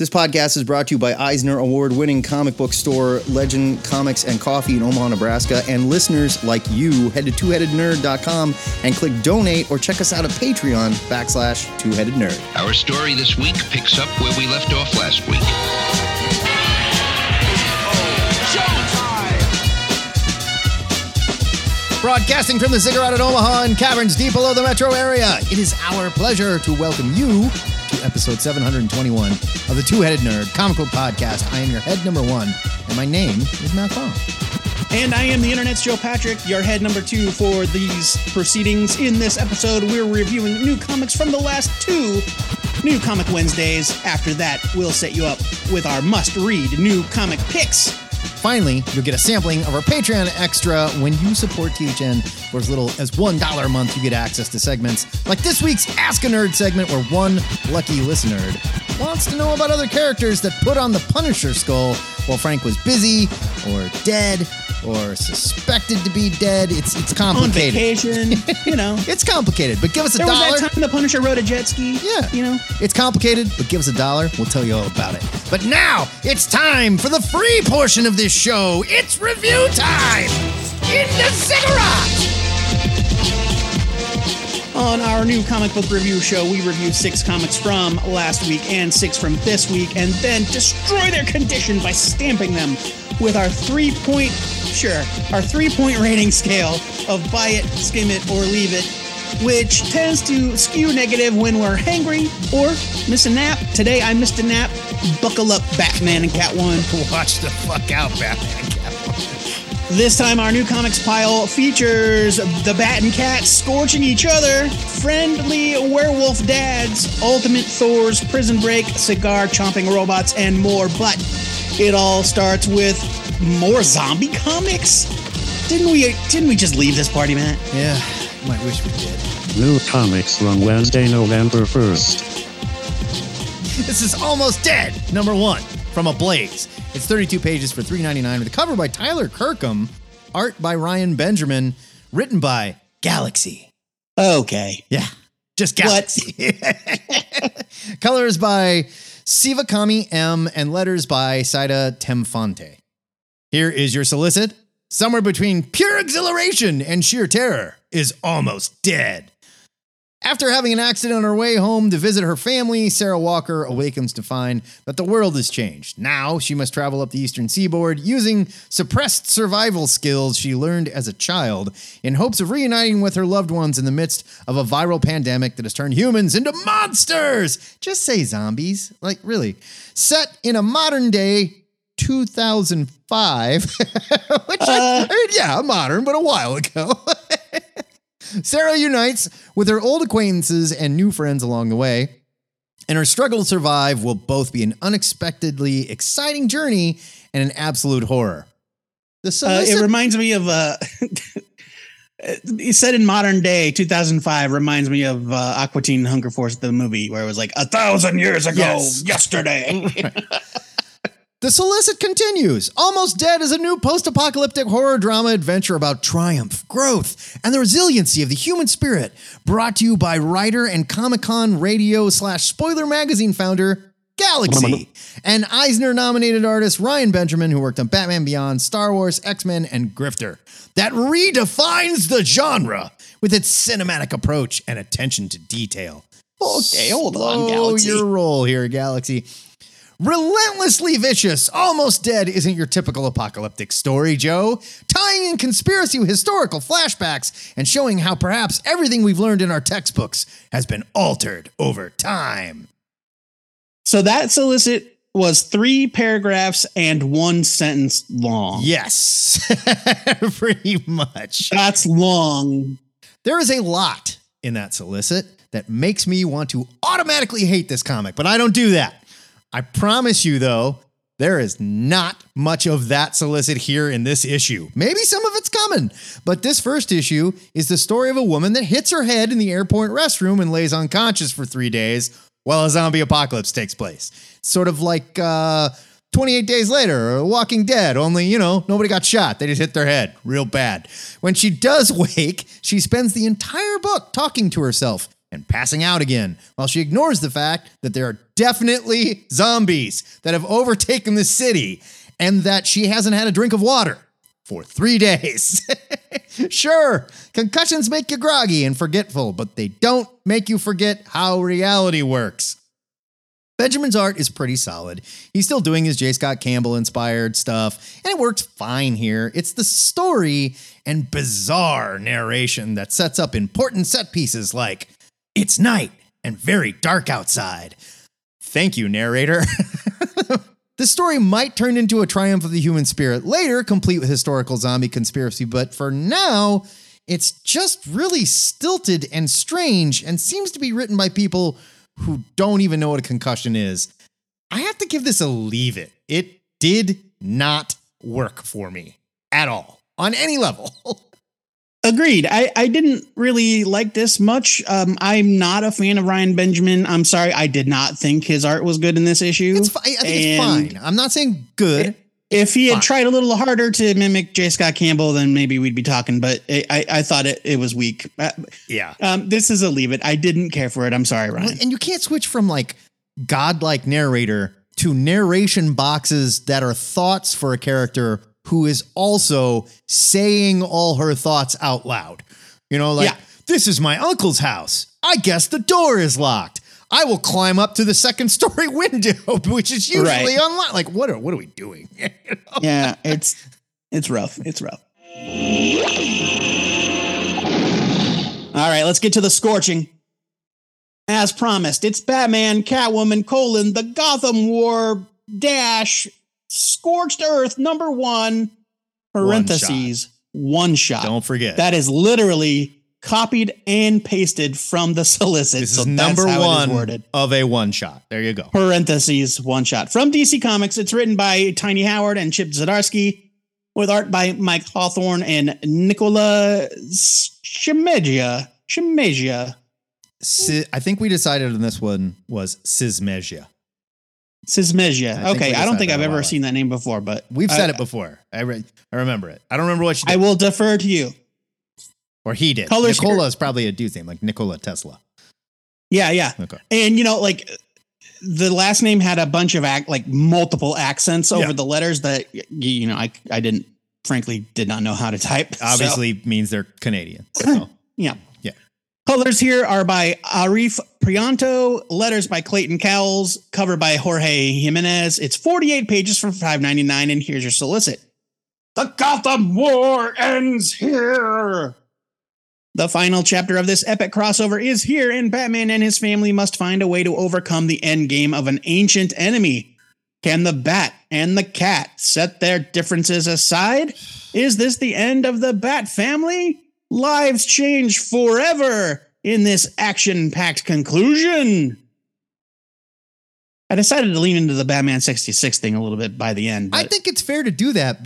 This podcast is brought to you by Eisner Award winning comic book store Legend Comics and Coffee in Omaha, Nebraska. And listeners like you, head to twoheadednerd.com and click donate or check us out at Patreon backslash twoheaded nerd. Our story this week picks up where we left off last week. Broadcasting from the Ziggurat at Omaha and caverns deep below the metro area, it is our pleasure to welcome you to episode 721 of the Two Headed Nerd Comic Book Podcast. I am your head number one, and my name is Matt Baum. And I am the internet's Joe Patrick, your head number two for these proceedings. In this episode, we're reviewing new comics from the last two New Comic Wednesdays. After that, we'll set you up with our must read new comic picks. Finally, you'll get a sampling of our Patreon extra when you support THN for as little as $1 a month. You get access to segments like this week's Ask a Nerd segment, where one lucky listener wants to know about other characters that put on the Punisher skull while Frank was busy or dead or suspected to be dead. It's it's complicated. On vacation, you know. It's complicated, but give us a There was dollar. that time the Punisher rode a jet ski. Yeah. You know? It's complicated, but give us a dollar. We'll tell you all about it. But now it's time for the free portion of this show. It's review time in the ziggurat. On our new comic book review show, we review six comics from last week and six from this week, and then destroy their condition by stamping them with our three point, sure, our three point rating scale of buy it, skim it, or leave it, which tends to skew negative when we're hangry or miss a nap. Today I missed a nap. Buckle up, Batman and Catwoman. Watch the fuck out, Batman. This time, our new comics pile features the Bat and Cat scorching each other, friendly werewolf dads, Ultimate Thor's prison break, cigar chomping robots, and more. But it all starts with more zombie comics. Didn't we? Didn't we just leave this party, Matt? Yeah, might wish we did. New comics from Wednesday, November 1st. This is almost dead. Number one from Ablaze. It's 32 pages for 3.99 with a cover by Tyler Kirkham, art by Ryan Benjamin, written by Galaxy. Okay. Yeah, just What? Galaxy. Colors by Sivakami M and letters by Saida Temofonte. Here is your solicit. Somewhere between pure exhilaration and sheer terror is almost dead. After having an accident on her way home to visit her family, Sarah Walker awakens to find that the world has changed. Now she must travel up the eastern seaboard using suppressed survival skills she learned as a child in hopes of reuniting with her loved ones in the midst of a viral pandemic that has turned humans into monsters. Just say zombies. Like, really. Set in a modern day 2005, which, I, uh. I mean, yeah, modern, but a while ago. Sarah unites with her old acquaintances and new friends along the way, and her struggle to survive will both be an unexpectedly exciting journey and an absolute horror. Uh, it reminds me of uh, said in modern day 2005 reminds me of uh, Aqua Teen Hunger Force the movie where it was like a thousand years ago Yes. yesterday. The solicit continues. Almost Dead is a new post apocalyptic horror drama adventure about triumph, growth, and the resiliency of the human spirit. Brought to you by writer and Comic Con radio slash spoiler magazine founder Galaxy and Eisner nominated artist Ryan Benjamin, who worked on Batman Beyond, Star Wars, X Men, and Grifter. That redefines the genre with its cinematic approach and attention to detail. okay, hold on, Slow Galaxy. your roll here, Galaxy. Relentlessly vicious, almost dead isn't your typical apocalyptic story, Joe. Tying in conspiracy with historical flashbacks and showing how perhaps everything we've learned in our textbooks has been altered over time. So that solicit was three paragraphs and one sentence long. Yes, pretty much. That's long. There is a lot in that solicit that makes me want to automatically hate this comic, but I don't do that. I promise you, though, there is not much of that solicit here in this issue. Maybe some of it's coming, but this first issue is the story of a woman that hits her head in the airport restroom and lays unconscious for three days while a zombie apocalypse takes place. Sort of like uh, 28 days later or Walking Dead, only, you know, nobody got shot. They just hit their head real bad. When she does wake, she spends the entire book talking to herself and passing out again, while she ignores the fact that there are definitely zombies that have overtaken the city and that she hasn't had a drink of water for three days. sure, concussions make you groggy and forgetful, but they don't make you forget how reality works. Benjamin's art is pretty solid. He's still doing his J. Scott Campbell inspired stuff, and it works fine here. It's the story and bizarre narration that sets up important set pieces like, it's night and very dark outside. Thank you, narrator. the story might turn into a triumph of the human spirit later, complete with historical zombie conspiracy, but for now, it's just really stilted and strange and seems to be written by people who don't even know what a concussion is. I have to give this a leave it. It did not work for me at all on any level. Agreed. I, I didn't really like this much. Um, I'm not a fan of Ryan Benjamin. I'm sorry. I did not think his art was good in this issue. It's fi- I think it's fine. I'm not saying good. If he had Fine. tried a little harder to mimic J. Scott Campbell, then maybe we'd be talking. But I, I, I thought it, it was weak. Uh, yeah. Um, this is a leave it. I didn't care for it. I'm sorry, Ryan. And you can't switch from like godlike narrator to narration boxes that are thoughts for a character who is also saying all her thoughts out loud. You know, like, Yeah. this is my uncle's house. I guess the door is locked. I will climb up to the second story window, which is usually Right. unlocked. Like, what are what are we doing? yeah, it's it's rough. It's rough. All right, let's get to the scorching. As promised, it's Batman, Catwoman, colon, the Gotham War dash scorched Earth number one parentheses one shot. Don't forget. That is literally copied and pasted from the solicit. this so is number that's how it is one worded of a one shot. There you go. parentheses one shot from DC Comics. It's written by Tini Howard and Chip Zdarsky, with art by Mike Hawthorne and Nicola. Shemezia. Si- I think we decided on this one was Sismesia. Sismezia. Okay, I don't think I've ever seen that name before, but We've said it before. I re- I remember it. I don't remember what she did. I will defer to you. or he did. Nicola here- is probably a dude's name, like Nikola Tesla. Yeah, yeah. Okay. And you know, like the last name had a bunch of act like multiple accents over Yeah. the letters that you know I I didn't frankly did not know how to type. So- Obviously means they're Canadian. So, Yeah. Colors here are by Arif Prianto, letters by Clayton Cowles, cover by Jorge Jimenez. It's 48 pages for $5.99, and here's your solicit. The Gotham War ends here. The final chapter of this epic crossover is here, and Batman and his family must find a way to overcome the endgame of an ancient enemy. Can the Bat and the Cat set their differences aside? Is this the end of the Bat family? Lives change forever in this action packed conclusion. I decided to lean into the Batman 66 thing a little bit by the end. I think it's fair to do that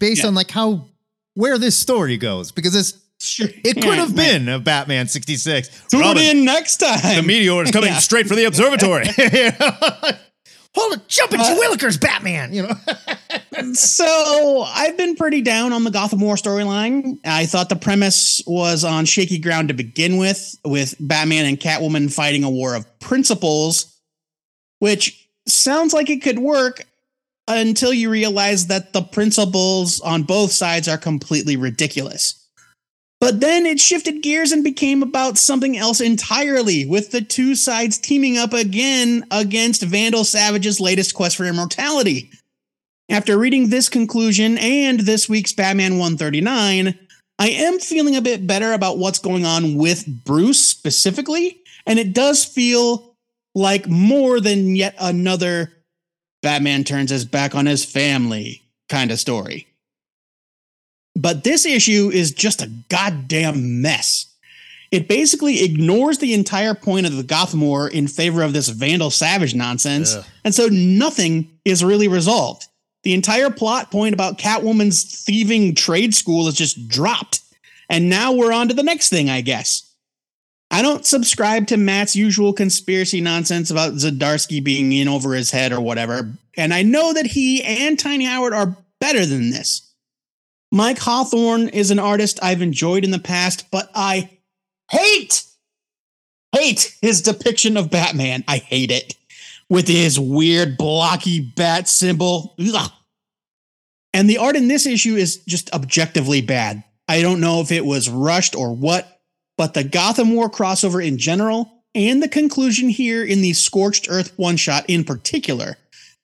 based Yeah. on like how where this story goes because this Sure. it could have been a Batman 66. Tune Robin, in next time. the meteor is coming Yeah. straight for the observatory. Hold it, jumping Uh, Willikers, Batman, you know. so I've been pretty down on the Gotham War storyline. I thought the premise was on shaky ground to begin with, with Batman and Catwoman fighting a war of principles, which sounds like it could work until you realize that the principles on both sides are completely ridiculous. But then it shifted gears and became about something else entirely, with the two sides teaming up again against Vandal Savage's latest quest for immortality. After reading this conclusion and this week's Batman 139, I am feeling a bit better about what's going on with Bruce specifically, and it does feel like more than yet another Batman turns his back on his family kind of story. But this issue is just a goddamn mess. It basically ignores the entire point of the Gotham War in favor of this Vandal Savage nonsense, Ugh. and so nothing is really resolved. The entire plot point about Catwoman's thieving trade school is just dropped. And now we're on to the next thing, I guess. I don't subscribe to Matt's usual conspiracy nonsense about Zdarsky being in over his head or whatever. And I know that he and Tini Howard are better than this. Mike Hawthorne is an artist I've enjoyed in the past, but I hate hate his depiction of Batman. I hate it. With his weird blocky bat symbol. Ugh. And the art in this issue is just objectively bad. I don't know if it was rushed or what, but the Gotham War crossover in general and the conclusion here in the Scorched Earth one shot in particular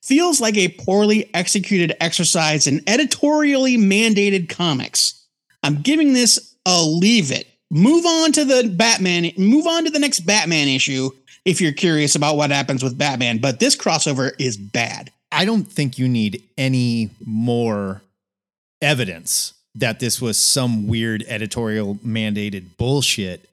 feels like a poorly executed exercise in editorially mandated comics. I'm giving this a leave it. Move on to the Batman, move on to the next Batman issue if you're curious about what happens with Batman, but this crossover is bad. I don't think you need any more evidence that this was some weird editorial mandated bullshit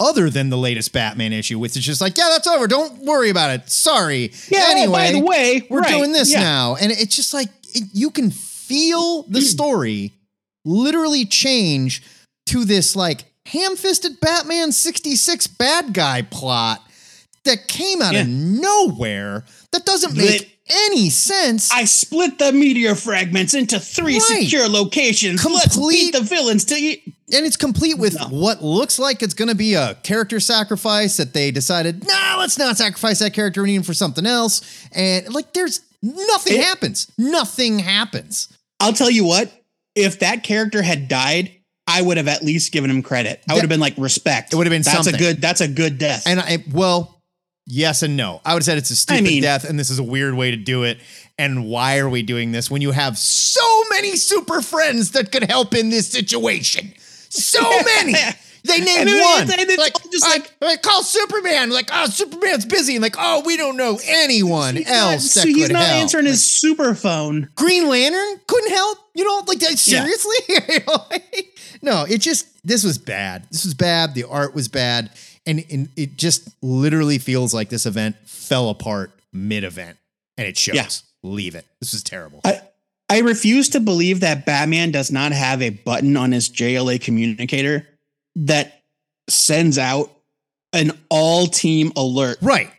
other than the latest Batman issue, which is just like, yeah, that's over. Don't worry about it. Sorry. Yeah, anyway, by the way, we're right, doing this yeah. now. And it's just like, it, you can feel the story literally change to this like ham fisted Batman 66 bad guy plot that came out Yeah. of nowhere that doesn't make any sense. I split the meteor fragments into three Right. secure locations. Let's Complete- beat the villains to eat. and it's complete with No. what looks like it's going to be a character sacrifice that they decided, nah, let's not sacrifice that character. We need him for something else. And like, there's nothing It- happens. Nothing happens. I'll tell you what, if that character had died, I would have at least given him credit. I would have been like respect. It would have been that's something. a good that's a good death. And I, well, yes and no. I would have said it's a stupid mean- death, and this is a weird way to do it. And why are we doing this when you have so many super friends that could help in this situation? So many. They named And one. and it's like, just I- like- I call Superman. Like, oh, Superman's busy. And like, oh, we don't know anyone He's else not, that he's not help. answering his super phone. Green Lantern couldn't help. You know, like that- Yeah. seriously. no, it just this was bad. This was bad. The art was bad, and, and it just literally feels like this event fell apart mid-event, and it shows. Yeah. Leave it. This was terrible. I I refuse to believe that Batman does not have a button on his JLA communicator that sends out an all team alert, right,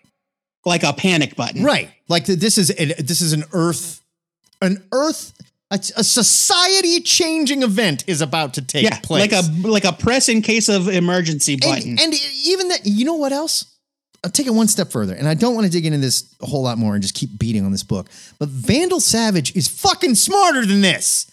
like a panic button. right. Like th- this is this is an Earth, an Earth, a, a society-changing event is about to take Yeah, place. like a like a press in case of emergency button. And, and even that, you know what else? I'll take it one step further, and I don't want to dig into this a whole lot more and just keep beating on this book. But Vandal Savage is fucking smarter than this.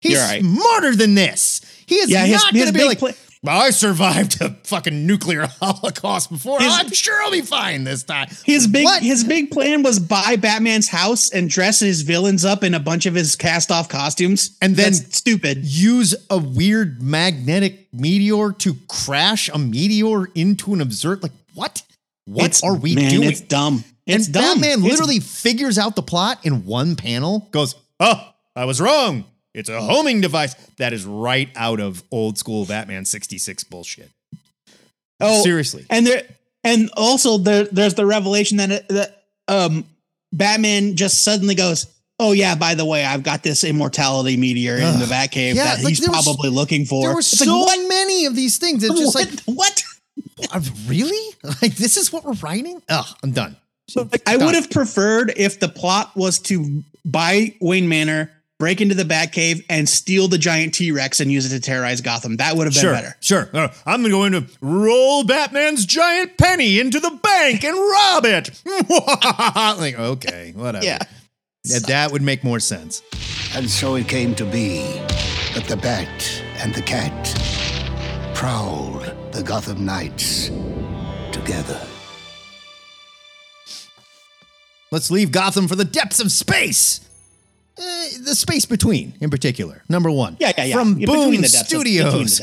He's right. smarter than this. He is Yeah, his- not going to be like, pla- well, I survived a fucking nuclear holocaust before. His- I'm sure I'll be fine this time. His big What? his big plan was buy Batman's house and dress his villains up in a bunch of his cast off costumes, And then- That's stupid. use a weird magnetic meteor to crash a meteor into an observer. Like, what? What It's- are we man, doing? It's dumb. It's and dumb. Batman It's- literally figures out the plot in one panel, goes, Oh, I was wrong. It's a homing device. That is right out of old school Batman 66 bullshit. oh, Seriously. and there and also there there's the revelation that that um Batman just suddenly goes. Oh yeah, by the way, I've got this immortality meteor in the Batcave Yeah, that like, he's there was- probably looking for. There were It's so what? many of these things. It's just what? like, what? uh, really? Like, this is what we're writing? Ugh, I'm done. I Done. would have preferred if the plot was to buy Wayne Manor, break into the Batcave, and steal the giant T Rex and use it to terrorize Gotham. That would have been Sure, better. sure. Uh, I'm going to roll Batman's giant penny into the bank and rob it. like, okay, whatever. Yeah. Yeah, that would make more sense. And so it came to be that the bat and the cat prowled the Gotham Knights together. Let's leave Gotham for the depths of space. Uh, the space between, in particular. Number one. Yeah, yeah, yeah. From Yeah, Boom the depths of- between the Studios.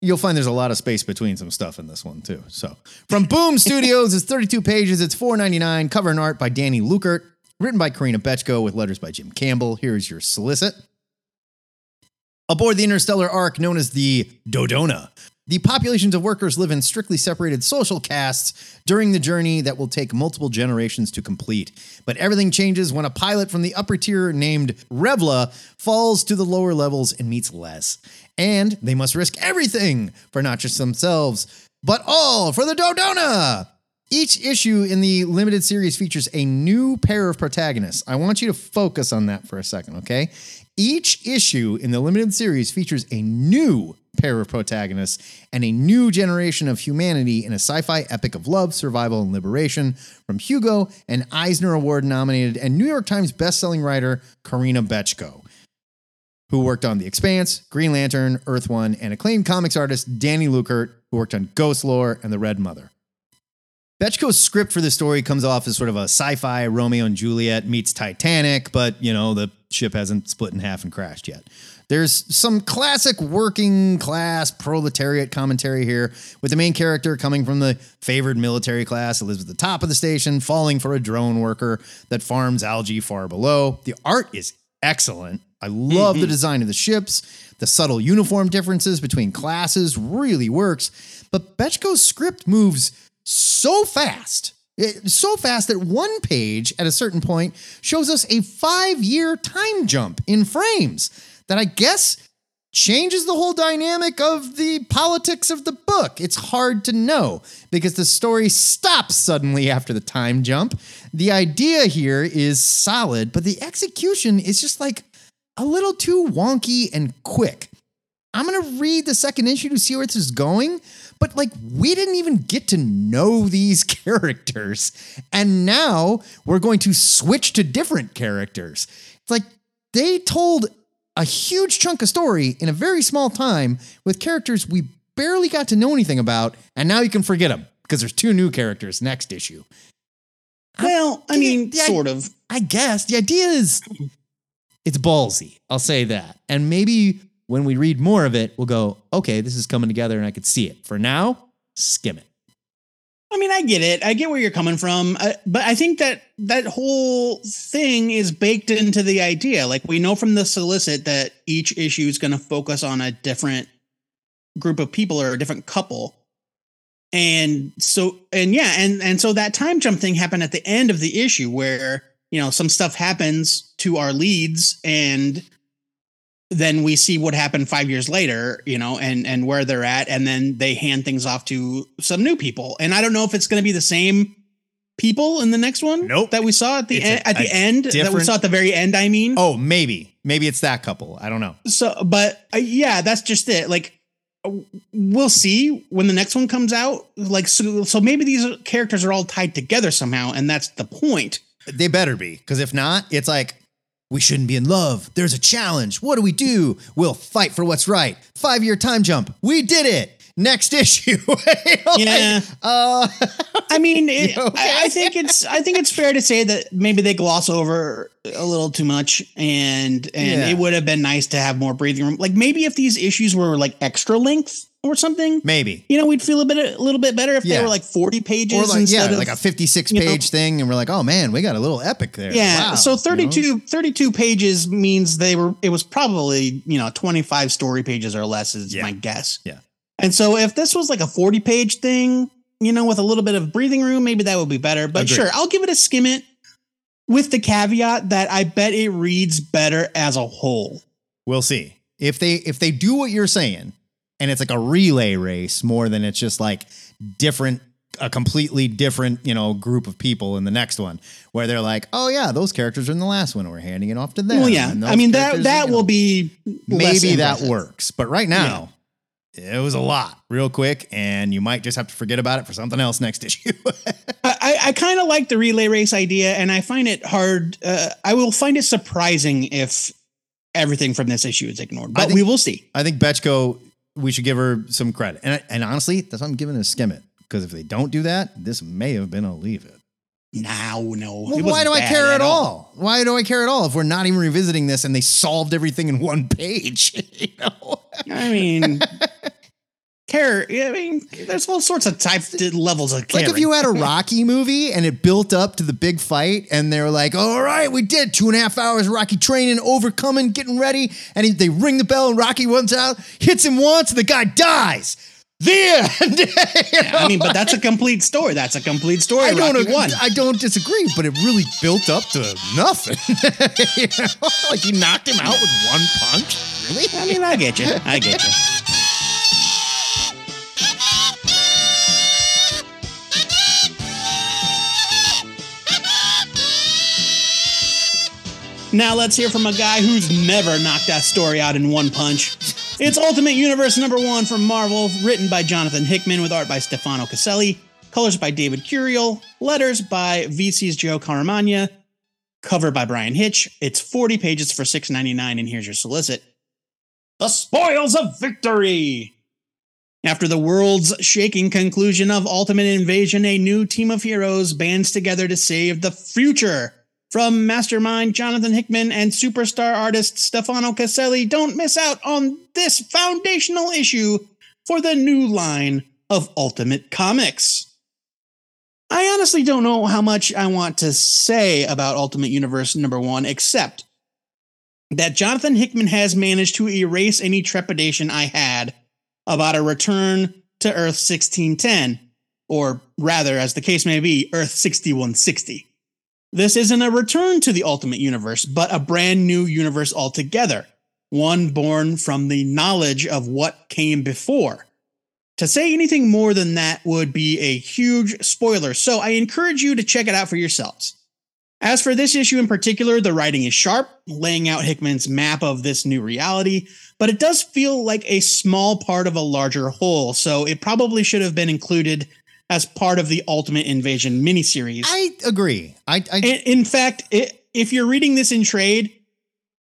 You'll find there's a lot of space between some stuff in this one too. So, from Boom Studios, it's 32 pages. It's 4.99. Cover and art by Danny Luckert. Written by Corinna Bechko with letters by Jim Campbell. Here's your solicit. Aboard the interstellar ark known as the Dodona, the populations of workers live in strictly separated social castes during the journey that will take multiple generations to complete. But everything changes when a pilot from the upper tier named Revla falls to the lower levels and meets Les. And they must risk everything for not just themselves, but all for the Dodona. Each issue in the limited series features a new pair of protagonists. I want you to focus on that for a second, okay? Each issue in the limited series features a new pair of protagonists and a new generation of humanity in a sci fi epic of love, survival, and liberation from Hugo and Eisner Award nominated and New York Times bestselling writer Corinna Bechko, who worked on The Expanse, Green Lantern, Earth One, and acclaimed comics artist Danny Luckert, who worked on Ghost Lore and The Red Mother. Bechko's script for this story comes off as sort of a sci-fi Romeo and Juliet meets Titanic, but you know the ship hasn't split in half and crashed yet. There's some classic working class proletariat commentary here, with the main character coming from the favored military class that lives at the top of the station, falling for a drone worker that farms algae far below. The art is excellent. I love the mm-hmm. design of the ships. The subtle uniform differences between classes really works. But Bechko's script moves so fast. Eh, so fast that one page at a certain point shows us a five year time jump in frames that I guess changes the whole dynamic of the politics of the book. It's hard to know because the story stops suddenly after the time jump. The idea here is solid, but the execution is just like a little too wonky and quick. I'm going to read the second issue to see where this is going, but like we didn't even get to know these characters. And now we're going to switch to different characters. It's like they told a huge chunk of story in a very small time with characters we barely got to know anything about, and now you can forget them because there's two new characters next issue. Well, I Yeah, mean, yeah, sort of. I guess the idea is it's ballsy. I'll say that. And maybe when we read more of it, we'll go, okay, this is coming together and I could see it. For now, skim it. I mean, I get it. I get where you're coming from, uh, but I think that that whole thing is baked into the idea. Like we know from the solicit that each issue is going to focus on a different group of people or a different couple. And so and yeah, and and so that time jump thing happened at the end of the issue where, you know, some stuff happens to our leads and then we see what happened five years later, you know, and and where they're at, and then they hand things off to some new people. And I don't know if it's going to be the same people in the next one. Nope. that we saw at the end. a- At the end, that we saw at the very end. I mean, Oh, maybe. Maybe it's that couple. I don't know. so but uh, yeah, that's just it. Like we'll see when the next one comes out. Like so, so maybe these characters are all tied together somehow, and that's the point. They better be, because if not, it's like, we shouldn't be in love. There's a challenge. What do we do? We'll fight for what's right. Five year time jump. We did it. Next issue. Like, Yeah. uh, I mean, it, okay? I, I think it's I think it's fair to say that maybe they gloss over a little too much, and and Yeah. it would have been nice to have more breathing room. Like maybe if these issues were like extra length or something, maybe. you know, we'd feel a bit a little bit better if Yeah. they were like forty pages Or like, instead yeah, of like a 56 you know- page thing. And we're like, oh man, we got a little epic there. yeah. Wow, so you know? 32, 32 pages means they were. It was probably you know twenty five story pages or less is Yeah. my guess. Yeah. And so if this was like a 40 page thing, you know, with a little bit of breathing room, maybe that would be better. But Agreed. sure, I'll give it a skim it with the caveat that I bet it reads better as a whole. We'll see. If they if they do what you're saying and it's like a relay race more than it's just like different a completely different, you know, group of people in the next one where they're like, "Oh yeah, those characters are in the last one. We're handing it off to them." well, yeah. I mean that that you know, will be maybe that works. But right now, it was a lot, real quick, and you might just have to forget about it for something else next issue. I, I, I kind of like the relay race idea, and I find it hard. Uh, I will find it surprising if everything from this issue is ignored, but think- we will see. I think Bechko, we should give her some credit. And, and honestly, that's why I'm giving it a skim it. Because if they don't do that, this may have been a leave it. No, no. Well, why do I care at all? Why do I care at all if we're not even revisiting this and they solved everything in one page? you know? I mean, care. I mean, there's all sorts of types, levels of Like if you had a Rocky movie and it built up to the big fight and they're like, all right, we did two and a half hours of Rocky training, overcoming, getting ready. And he, they ring the bell and Rocky runs out, hits him once, and the guy dies. The end. You know? I mean, but that's a complete story. That's a complete story. I don't agree. I don't disagree, but it really built up to nothing. You know? Like he knocked him out with one punch. Really? I mean, I get you. I get you. Now let's hear from a guy who's never knocked that story out in one punch. It's Ultimate Universe number one from Marvel, written by Jonathan Hickman with art by Stefano Caselli, colors by David Curiel, letters by VC's Joe Caramagna, cover by Bryan Hitch. It's 40 pages for $6.99, and here's your solicit. The Spoils of Victory! After the world's shaking conclusion of Ultimate Invasion, a new team of heroes bands together to save the future. From mastermind Jonathan Hickman and superstar artist Stefano Caselli, don't miss out on this foundational issue for the new line of Ultimate Comics. I honestly don't know how much I want to say about Ultimate Universe number one, except that Jonathan Hickman has managed to erase any trepidation I had about a return to Earth 1610, or rather, as the case may be, Earth 6160. This isn't a return to the Ultimate Universe, but a brand new universe altogether, one born from the knowledge of what came before. To say anything more than that would be a huge spoiler, so I encourage you to check it out for yourselves. As for this issue in particular, the writing is sharp, laying out Hickman's map of this new reality, but it does feel like a small part of a larger whole, so it probably should have been included as part of the Ultimate Invasion miniseries. I agree. I, I In, in fact, it, if you're reading this in trade,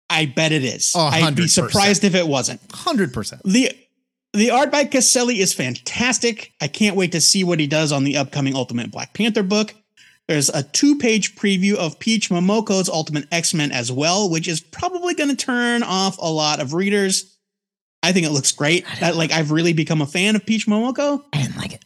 I bet it is. Oh, I'd be surprised if it wasn't. hundred percent. The the art by Caselli is fantastic. I can't wait to see what he does on the upcoming Ultimate Black Panther book. There's a two-page preview of Peach Momoko's Ultimate X-Men as well, which is probably going to turn off a lot of readers. I think it looks great. I, like I've really become a fan of Peach Momoko. I didn't like it.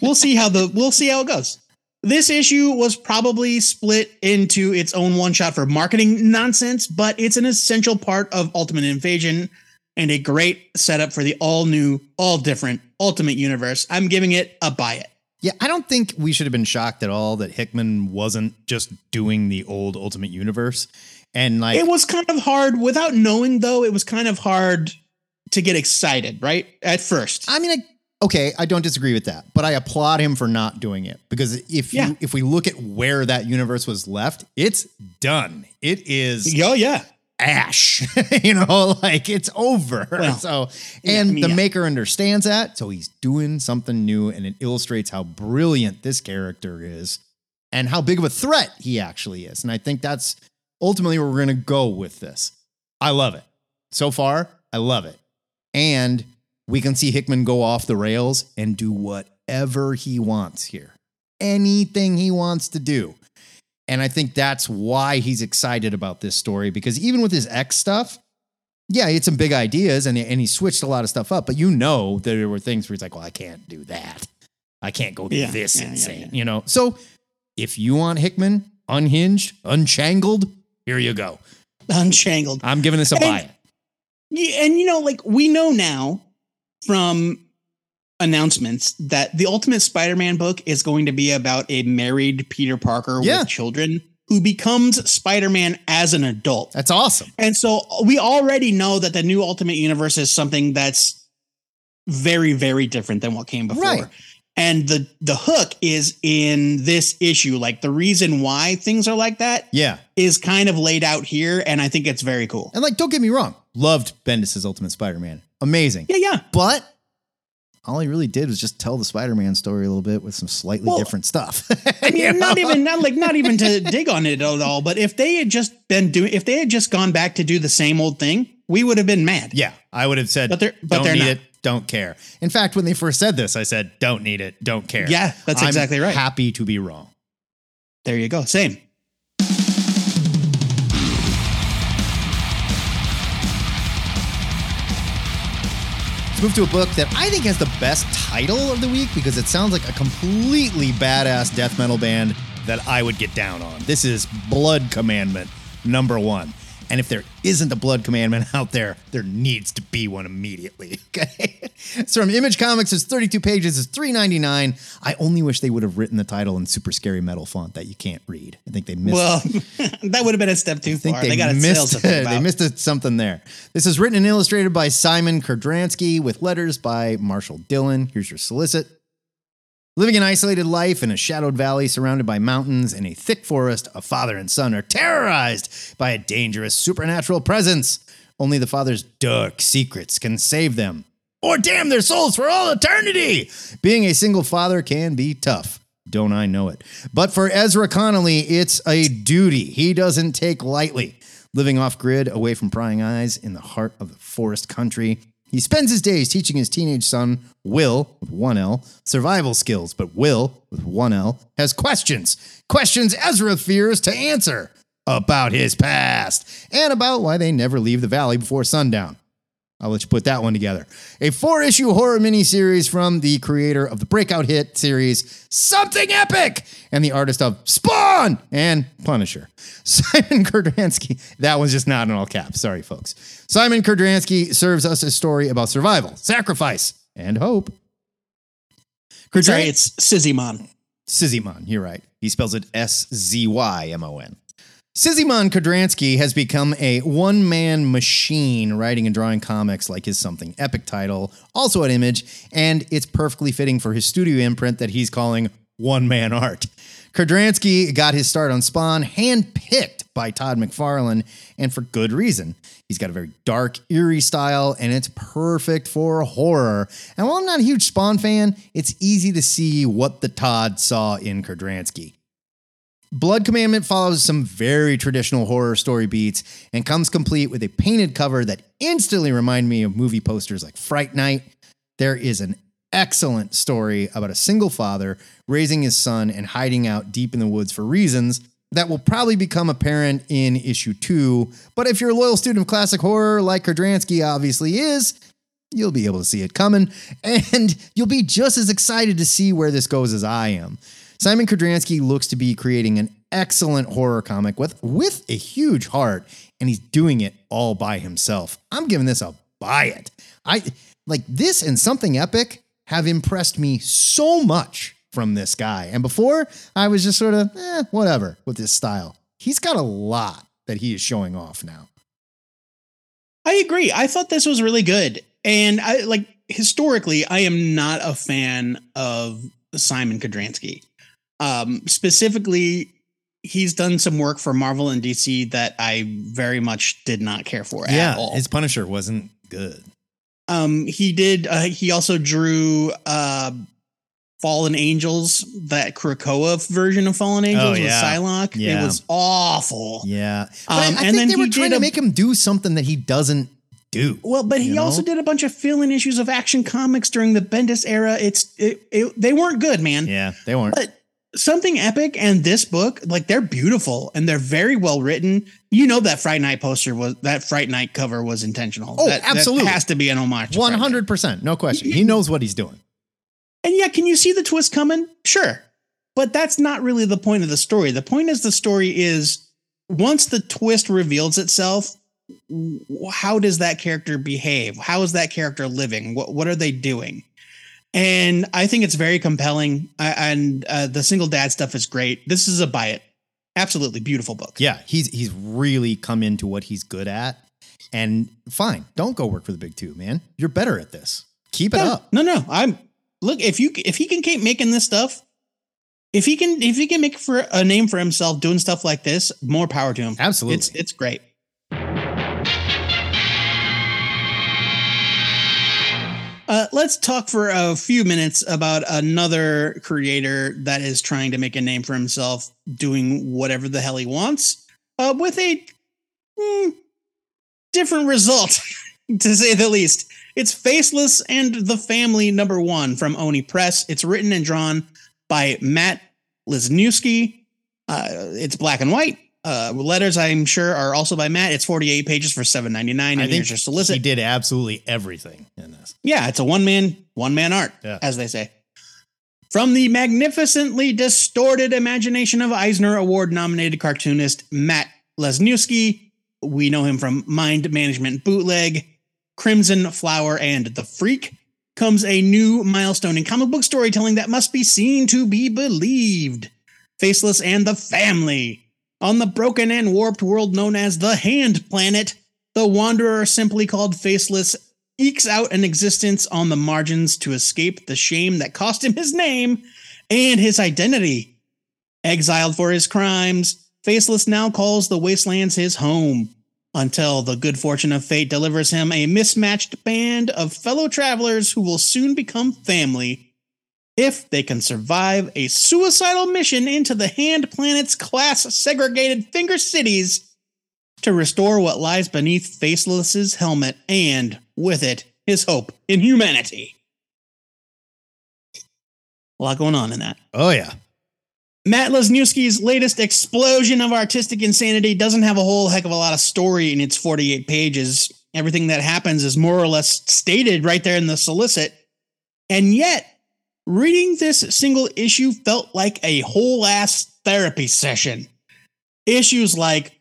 We'll see how the we'll see how it goes. This issue was probably split into its own one shot for marketing nonsense, but it's an essential part of Ultimate Invasion and a great setup for the all new, all different Ultimate Universe. I'm giving it a buy it. Yeah, I don't think we should have been shocked at all that Hickman wasn't just doing the old Ultimate Universe. And like It was kind of hard without knowing though, it was kind of hard to get excited, right? At first. I mean, I, okay, I don't disagree with that, but I applaud him for not doing it because if Yeah. you if we look at where that universe was left, it's done. It is Oh yeah. ash. you know, like it's over. Well, so, yeah, and I mean, the yeah. maker understands that, so he's doing something new, and it illustrates how brilliant this character is and how big of a threat he actually is. And I think that's ultimately where we're going to go with this. I love it. So far, I love it. And we can see Hickman go off the rails and do whatever he wants here. Anything he wants to do. And I think that's why he's excited about this story because even with his X stuff, yeah, he had some big ideas and, and he switched a lot of stuff up. But you know, there were things where he's like, well, I can't do that. I can't go Yeah, this yeah, insane, yeah. you know? So if you want Hickman unhinged, unchangled, here you go. Unshangled. I'm giving this a And- buy it. And you know, like we know now from announcements that the Ultimate Spider-Man book is going to be about a married Peter Parker Yeah. with children who becomes Spider-Man as an adult. That's awesome. And so we already know that the new Ultimate Universe is something that's very, very different than what came before. Right. And the the hook is in this issue. Like the reason why things are like that Yeah. is kind of laid out here, and I think it's very cool. And like, don't get me wrong, loved Bendis's Ultimate Spider-Man. Amazing. Yeah, yeah. But all he really did was just tell the Spider-Man story a little bit with some slightly Well, different stuff. I mean, not even not like not even to dig on it at all. But if they had just been doing, if they had just gone back to do the same old thing, we would have been mad. Yeah, I would have said, But they're- but don't they're need not. it, don't care. In fact, when they first said this, I said, don't need it, don't care. Yeah, that's I'm exactly right. Happy to be wrong. There you go. Same. Let's move to a book that I think has the best title of the week because it sounds like a completely badass death metal band that I would get down on. This is Blood Commandment number one. And if there isn't a Blood Commandment out there, there needs to be one immediately. Okay. it's from Image Comics. It's 32 pages. It's $3.99. I only wish they would have written the title in super scary metal font that you can't read. I think they missed Well, that would have been a step too I think far. they, They, got to sell missed something it. about. They missed it, something there. This is written and illustrated by Simon Kudranski with letters by Marshall Dillon. Here's your solicit. Living an isolated life in a shadowed valley surrounded by mountains and a thick forest, a father and son are terrorized by a dangerous supernatural presence. Only the father's dark secrets can save them or damn their souls for all eternity. Being a single father can be tough. Don't I know it? But for Ezra Connolly, it's a duty he doesn't take lightly. Living off grid, away from prying eyes, in the heart of the forest country, he spends his days teaching his teenage son, Will, with one L, survival skills, but Will, with one L, has questions. Questions Ezra fears to answer about his past and about why they never leave the valley before sundown. I'll let you put that one together. A four issue horror miniseries from the creator of the breakout hit series Something Epic and the artist of Spawn and Punisher. Simon Kudranski, that one's just not in all caps. Sorry, folks. Simon Kudranski serves us a story about survival, sacrifice, and hope. Sorry, it's Sizimon. Sizimon, you're right. He spells it S Z Y M O N. Sizimon Kudranski has become a one man machine writing and drawing comics like his Something Epic title, also at Image, and it's perfectly fitting for his studio imprint that he's calling One Man Art. Kudranski got his start on Spawn handpicked by Todd McFarlane, and for good reason. He's got a very dark, eerie style, and it's perfect for horror. And while I'm not a huge Spawn fan, it's easy to see what the Todd saw in Kudranski. Blood Commandment follows some very traditional horror story beats and comes complete with a painted cover that instantly remind me of movie posters like Fright Night. There is an excellent story about a single father raising his son and hiding out deep in the woods for reasons that will probably become apparent in issue two. But if you're a loyal student of classic horror, like Kudranski obviously is, you'll be able to see it coming, and you'll be just as excited to see where this goes as I am. Simon Kudranski looks to be creating an excellent horror comic with, with a huge heart, and he's doing it all by himself. I'm giving this a buy it. I like this and something epic have impressed me so much from this guy. And before, I was just sort of, eh, whatever with his style. He's got a lot that he is showing off now. I agree. I thought this was really good. And I like historically, I am not a fan of Simon Kudranski. Um, specifically, he's done some work for Marvel and DC that I very much did not care for yeah, at all. his Punisher wasn't good. Um, he did. Uh, he also drew uh, Fallen Angels, that Krakoa version of Fallen Angels with Oh, yeah. Psylocke. Yeah. It was awful. Yeah. But Um, I, I and think then they were he trying did to a- make him do something that he doesn't do. Well, but he know? also did a bunch of fill-in issues of Action Comics during the Bendis era. It's it, it, they weren't good, man. Yeah, they weren't. But something epic and this book, like they're beautiful and they're very well written. You know that Fright Night poster was that Fright Night cover was intentional. Oh, That- that absolutely. has to be an homage. to One Fright Night. hundred percent, no question. He knows what he's doing. And yeah, can you see the twist coming? Sure. But that's not really the point of the story. The point is the story is once the twist reveals itself, how does that character behave? How is that character living? What what are they doing? And I think it's very compelling. I, and uh, the single dad stuff is great. This is a buy it. Absolutely beautiful book. Yeah, he's he's really come into what he's good at. And fine, don't go work for the big two, man. You're better at this. Keep it up. No, no. I'm look if you if he can keep making this stuff, if he can if he can make for a name for himself doing stuff like this, more power to him. Absolutely. It's it's great. Uh, let's talk for a few minutes about another creator that is trying to make a name for himself, doing whatever the hell he wants, uh, with a hmm, different result, to say the least. It's Faceless and the Family number one from Oni Press. It's written and drawn by Matt Lesniewski. Uh, it's black and white. Uh, letters, I'm sure, are also by Matt. It's 48 pages for 7.99. I think your solicit. he did absolutely everything in this. Yeah, it's a one man, one man art, Yeah. as they say. From the magnificently distorted imagination of Eisner Award nominated cartoonist Matt Lesniewski, we know him from Mind Management Bootleg, Crimson Flower, and The Freak, comes a new milestone in comic book storytelling that must be seen to be believed. Faceless and the Family. On the broken and warped world known as the Hand Planet, the Wanderer, simply called Faceless, ekes out an existence on the margins to escape the shame that cost him his name and his identity. Exiled for his crimes, Faceless now calls the Wastelands his home until the good fortune of fate delivers him a mismatched band of fellow travelers who will soon become family if they can survive a suicidal mission into the Hand Planet's class segregated Finger Cities to restore what lies beneath Faceless's helmet and, with it, his hope in humanity. A lot going on in that. Oh yeah. Matt Lesniewski's latest explosion of artistic insanity doesn't have a whole heck of a lot of story in its 48 pages. Everything that happens is more or less stated right there in the solicit. And yet, reading this single issue felt like a whole ass therapy session. Issues like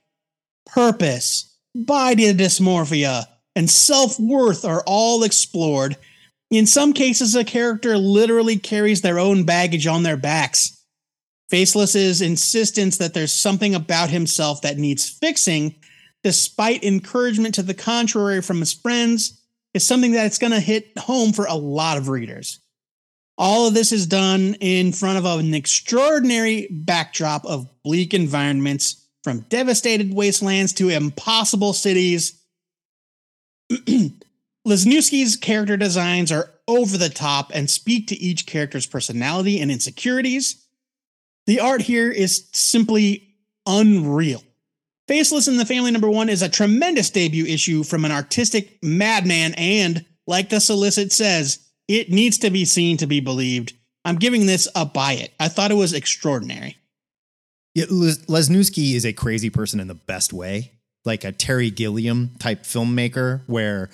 purpose, body dysmorphia, and self worth are all explored. In some cases, a character literally carries their own baggage on their backs. Faceless's insistence that there's something about himself that needs fixing, despite encouragement to the contrary from his friends, is something that's going to hit home for a lot of readers. All of this is done in front of an extraordinary backdrop of bleak environments, from devastated wastelands to impossible cities. Lesniewski's character designs are over the top and speak to each character's personality and insecurities. The art here is simply unreal. Faceless and the Family Number One is a tremendous debut issue from an artistic madman, and like the solicit says, it needs to be seen to be believed. I'm giving this a buy it. I thought it was extraordinary. Yeah, Les- Lesniewski is a crazy person in the best way, like a Terry Gilliam type filmmaker, where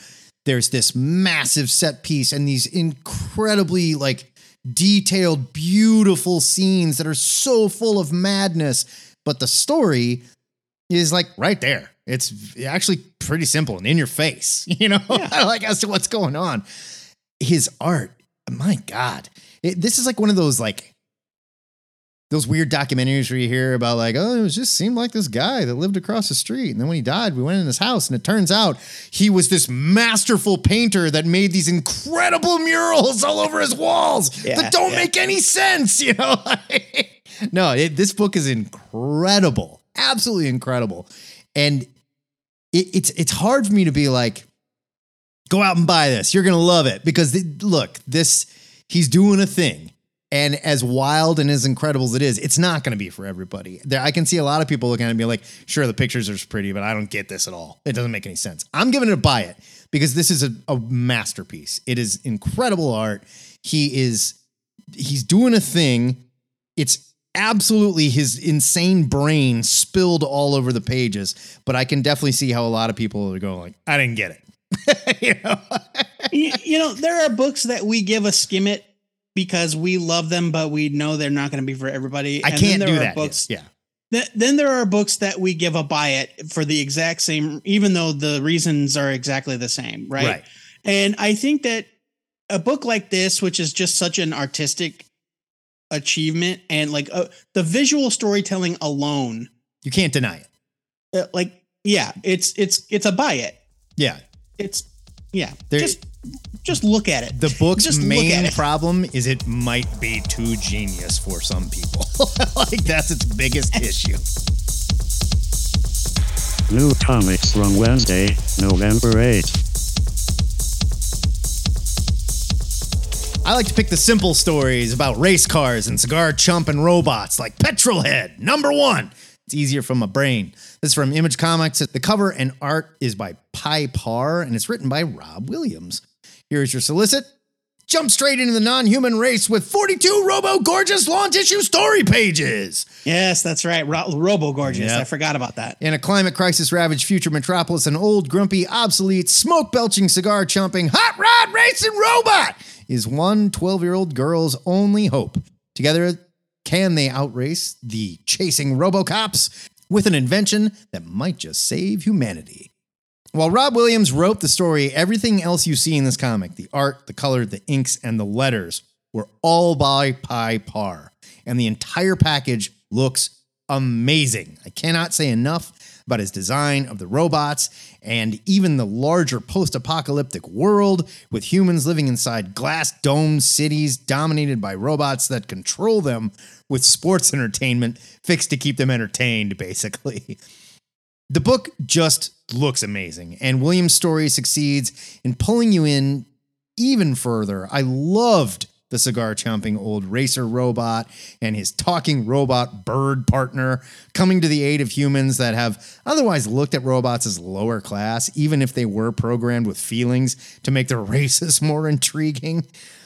there's this massive set piece and these incredibly like detailed, beautiful scenes that are so full of madness, but the story is like right there. It's actually pretty simple and in your face, you know, like as to what's going on. His art, my God, it, this is like one of those like those weird documentaries where you hear about like, oh, it just seemed like this guy that lived across the street. And then when he died, we went in his house and it turns out he was this masterful painter that made these incredible murals all over his walls Yeah, that don't yeah. make any sense, you know? no, it, this book is incredible. Absolutely incredible. And it, it's it's hard for me to be like, go out and buy this. You're gonna love it because the, look, this he's doing a thing, and as wild and as incredible as it is, it's not gonna be for everybody. There, I can see a lot of people looking at it and be like, sure, the pictures are pretty, but I don't get this at all. It doesn't make any sense. I'm giving it a buy it because this is a, a masterpiece. It is incredible art. He is he's doing a thing. It's absolutely his insane brain spilled all over the pages, but I can definitely see how a lot of people are going like, I didn't get it. you know? you, you know, there are books that we give a skim it because we love them, but we know they're not going to be for everybody. I And can't do there are that. Books, yeah. Th- then there are books that we give a buy it for the exact same, even though the reasons are exactly the same, right? Right. And I think that a book like this, which is just such an artistic achievement, and like uh, the visual storytelling alone, You can't deny it. uh, like yeah, it's it's it's a buy it. Yeah. It's yeah, There- just just look at it. The book's Just main problem is it might be too genius for some people. like that's its biggest issue. New comics from Wednesday, November 8. I like to pick the simple stories about race cars and cigar chump and robots like Petrolhead, number one. It's easier for my brain. This is from Image Comics. The cover and art is by Pye Parr, and it's written by Rob Williams. Here's your solicit. Jump straight into the non human race with 42 Robo Gorgeous launch issue story pages. Yes, that's right. Ro- Robo Gorgeous. Yep. I forgot about that. In a climate crisis ravaged future metropolis, an old, grumpy, obsolete, smoke belching, cigar chomping, hot rod racing robot is one 12 year old girl's only hope. Together, can they outrace the chasing Robocops with an invention that might just save humanity? While Rob Williams wrote the story, everything else you see in this comic the art, the color, the inks, and the letters were all by Pye Parr. And the entire package looks amazing. I cannot say enough about his design of the robots and even the larger post apocalyptic world with humans living inside glass domed cities dominated by robots that control them with sports entertainment fixed to keep them entertained, basically. The book just looks amazing, and Williams' story succeeds in pulling you in even further. I loved the cigar chomping old racer robot and his talking robot bird partner coming to the aid of humans that have otherwise looked at robots as lower class, even if they were programmed with feelings to make their races more intriguing.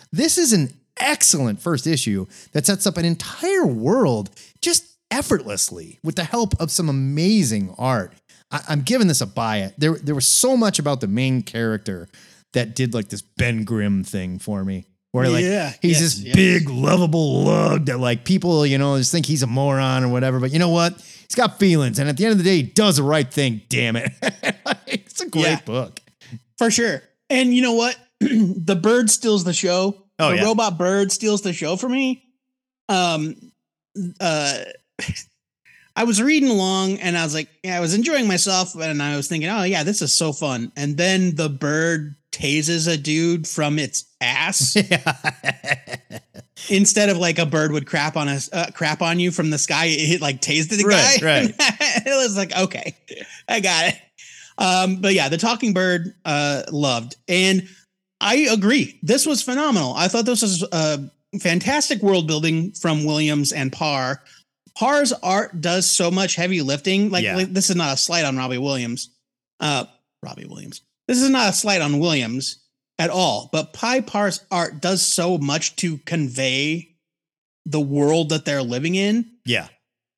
This is an excellent first issue that sets up an entire world just effortlessly with the help of some amazing art. I- am giving this a buy it. There, there was so much about the main character that did like this Ben Grimm thing for me. Where like Yeah, he's yes, this yes. big lovable lug that like people you know just think he's a moron or whatever, but you know what? He's got feelings, and at the end of the day, he does the right thing. Damn it! it's a great Yeah. book. For sure. And you know what? the bird steals the show. Oh, the yeah. robot bird steals the show for me. Um uh I was reading along and I was like, yeah, I was enjoying myself and I was thinking, oh yeah, this is so fun. And then the bird tases a dude from its ass instead of like a bird would crap on us uh, crap on you from the sky it, like tased the Right, guy right. it was like okay i got it um but yeah the talking bird uh loved and i agree this was phenomenal i thought this was a fantastic world building from williams and parr parr's art does so much heavy lifting like, Yeah. like this is not a slight on robbie williams uh robbie williams this is not a slight on williams at all. But Pye Parr's art does so much to convey the world that they're living in yeah,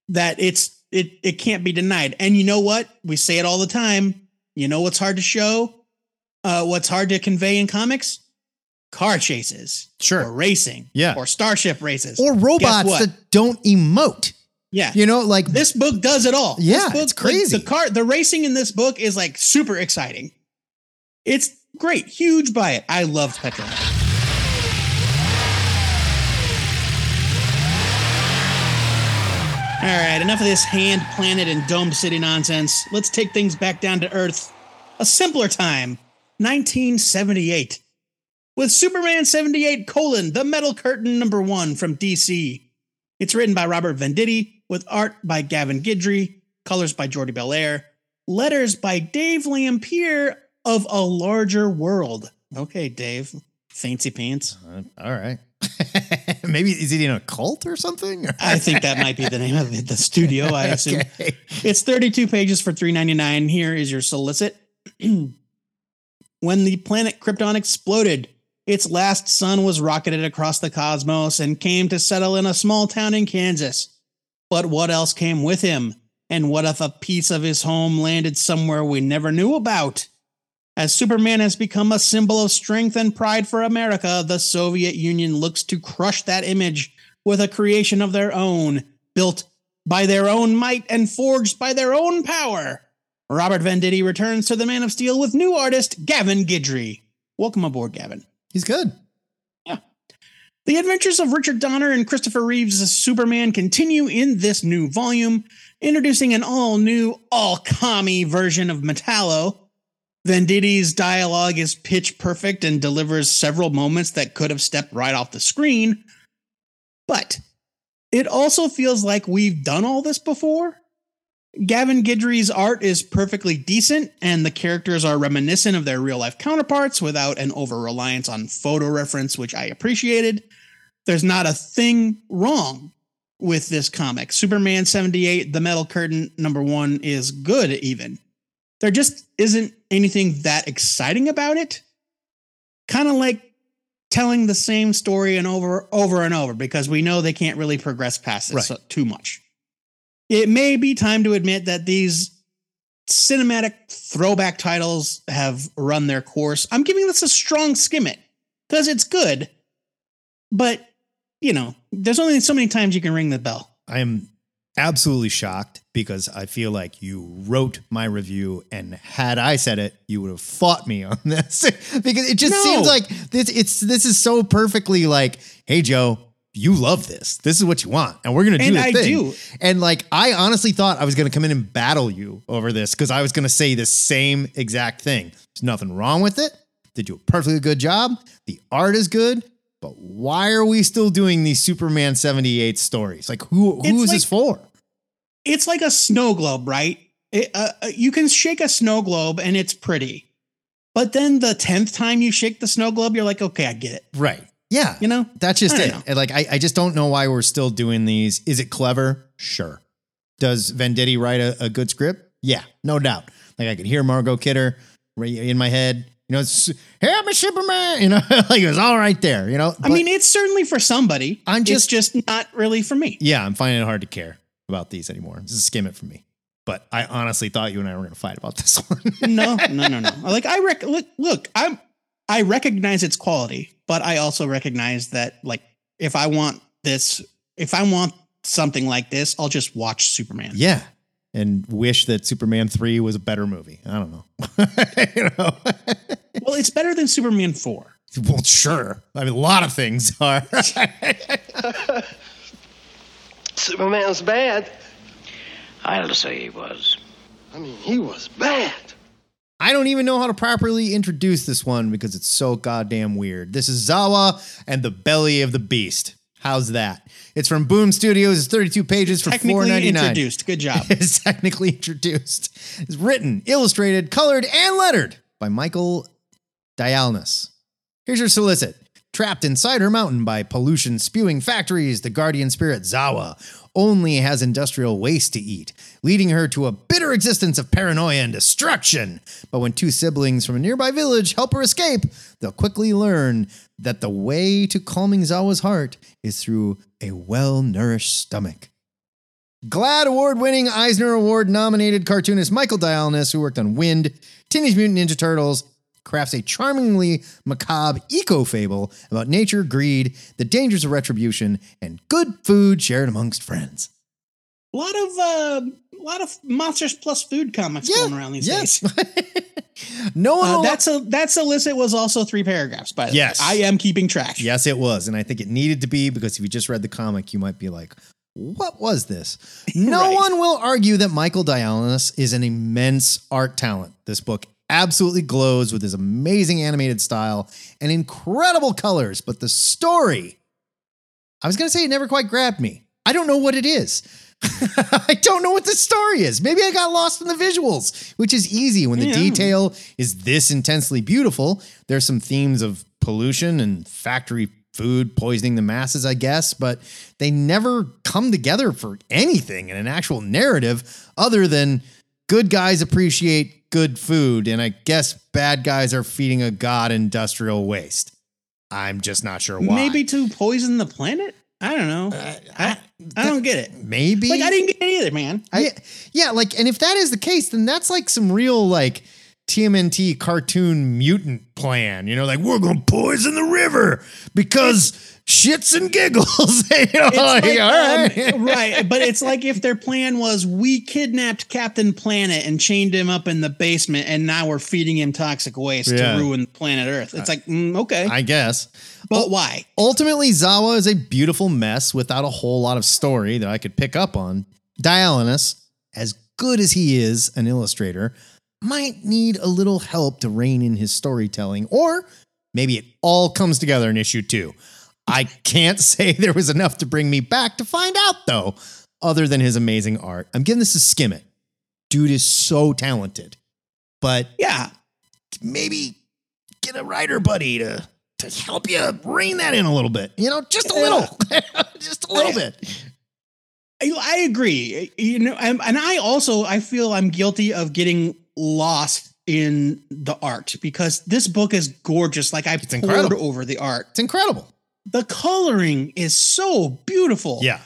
that it's it it can't be denied. And you know what? We say it all the time. You know what's hard to show? Uh, what's hard to convey in comics? Car chases, Sure. or racing, Yeah. or starship races, or robots that don't emote. yeah. You know, like this book does it all. Yeah, this book, it's crazy. Like, the car, the racing in this book is like super exciting. It's great, huge buy it. I loved Petronas. All right, enough of this hand planet and domed city nonsense. Let's take things back down to Earth. A simpler time, 1978, with Superman 78 colon the Metal Curtain number one from DC. It's written by Robert Venditti, with art by Gavin Guidry, colors by Jordie Bellaire, letters by Dave Lanphear of A Larger World. Okay, Dave, fancy pants. Uh, all right. Maybe is it in a cult or something? I think that might be the name of the, the studio. I assume Okay. it's 32 pages for 3.99. Here is your solicit. when the planet Krypton exploded, its last son was rocketed across the cosmos and came to settle in a small town in Kansas. But what else came with him? And what if a piece of his home landed somewhere we never knew about? As Superman has become a symbol of strength and pride for America, the Soviet Union looks to crush that image with a creation of their own, built by their own might and forged by their own power. Robert Venditti returns to the Man of Steel with new artist Gavin Guidry. Welcome aboard, Gavin. He's good. Yeah. The adventures of Richard Donner and Christopher Reeves as Superman continue in this new volume, introducing an all new, all commie version of Metallo. Venditti's dialogue is pitch perfect and delivers several moments that could have stepped right off the screen. But it also feels like we've done all this before. Gavin Guidry's art is perfectly decent, and the characters are reminiscent of their real life counterparts without an over reliance on photo reference, which I appreciated. There's not a thing wrong with this comic. Superman 78, The Metal Curtain, number one, is good, even. There just isn't anything that exciting about it. Kind of like telling the same story and over over and over because we know they can't really progress past it Right. too much. It may be time to admit that these cinematic throwback titles have run their course. I'm giving this a strong skim it because it's good, but you know, there's only so many times you can ring the bell. I am absolutely shocked because I feel like you wrote my review, and had I said it, you would have fought me on this because it just No. seems like this. It's this is so perfectly like, hey Joe, you love this. This is what you want, and we're gonna do And I thing. do. And like, I honestly thought I was gonna come in and battle you over this because I was gonna say the same exact thing. There's nothing wrong with it. They do a perfectly good job. The art is good. But why are we still doing these Superman 78 stories? Like, who who It's is this for? It's like a snow globe, right? It, uh, uh, you can shake a snow globe and it's pretty. But then the 10th time you shake the snow globe, you're like, okay, I get it. Right. Yeah. You know? That's just it. know. Like, I, I just don't know why we're still doing these. Is it clever? Sure. Does Venditti write a, a good script? Yeah, no doubt. Like I could hear Margot Kidder in my head. You know, it's, hey, I'm a Superman. You know, like it was all right there. You know, I mean, it's certainly for somebody. I'm just- it's just not really for me. yeah, I'm finding it hard to care about these anymore. A skim it for me. But I honestly thought you and I were going to fight about this one. No, no, no, no. Like I rec- look, look, I'm I recognize its quality, but I also recognize that like if I want this, if I want something like this, I'll just watch Superman. yeah. And wish that Superman 3 was a better movie. I don't know. you know? Well, it's better than Superman 4. Well, sure. I mean, a lot of things are. Superman's bad. I'll say he was. I mean, he was bad. I don't even know how to properly introduce this one because it's so goddamn weird. This is Zawa and the Belly of the Beast. How's that? It's from Boom Studios. It's 32 pages for Technically $4.99. introduced. Good job. It's technically introduced. It's written, illustrated, colored, and lettered by Michael Dialynas. Here's your solicit. Trapped inside her mountain by pollution spewing factories, the guardian spirit Zawa only has industrial waste to eat, leading her to a bitter existence of paranoia and destruction. But when two siblings from a nearby village help her escape, they'll quickly learn that the way to calming Zawa's heart is through a well nourished stomach. GLAAD award winning Eisner Award nominated cartoonist Michael Dialynas, who worked on Wynd, Teenage Mutant Ninja Turtles, crafts a charmingly macabre eco fable about nature, greed, the dangers of retribution, and good food shared amongst friends. A lot of uh, a lot of monsters plus food comics going around these days. no one. Uh, will- that's a that solicit was also three paragraphs. By the Yes. way, I am keeping track. yes, it was, and I think it needed to be because if you just read the comic, you might be like, "What was this?" No Right. one will argue that Michael Dialynas is an immense art talent. This book absolutely glows with his amazing animated style and incredible colors, but the story, I was going to say it never quite grabbed me. I don't know what it is. I don't know what the story is. Maybe I got lost in the visuals, which is easy when the Yeah. detail is this intensely beautiful. There's some themes of pollution and factory food poisoning the masses, I guess, but they never come together for anything in an actual narrative other than good guys appreciate good food, and I guess bad guys are feeding a god industrial waste. I'm just not sure why. Maybe to poison the planet. I don't know. Uh, I, I don't get it. Maybe Like I didn't get it either, man. I, yeah, yeah, like, and if that is the case, then that's like some real like TMNT cartoon mutant plan. You know, like we're gonna poison the river because shits and giggles. you know, like, like, all right. um, right, but it's like if their plan was we kidnapped Captain Planet and chained him up in the basement, and now we're feeding him toxic waste Yeah. to ruin planet Earth. It's like mm, okay, I guess. but why? Ultimately, Zawa is a beautiful mess without a whole lot of story that I could pick up on. Dialynas, as good as he is an illustrator, might need a little help to rein in his storytelling, or maybe it all comes together in issue two. I can't say there was enough to bring me back to find out, though, other than his amazing art. I'm giving this a skim it. Dude is so talented, but Yeah, maybe get a writer buddy to to help you rein that in a little bit. You know, just a little, just a little bit. I, I agree. You know, and, and I also I feel I'm guilty of getting lost in the art because this book is gorgeous. Like I poured incredible. over the art. It's incredible. The coloring is so beautiful. Yeah,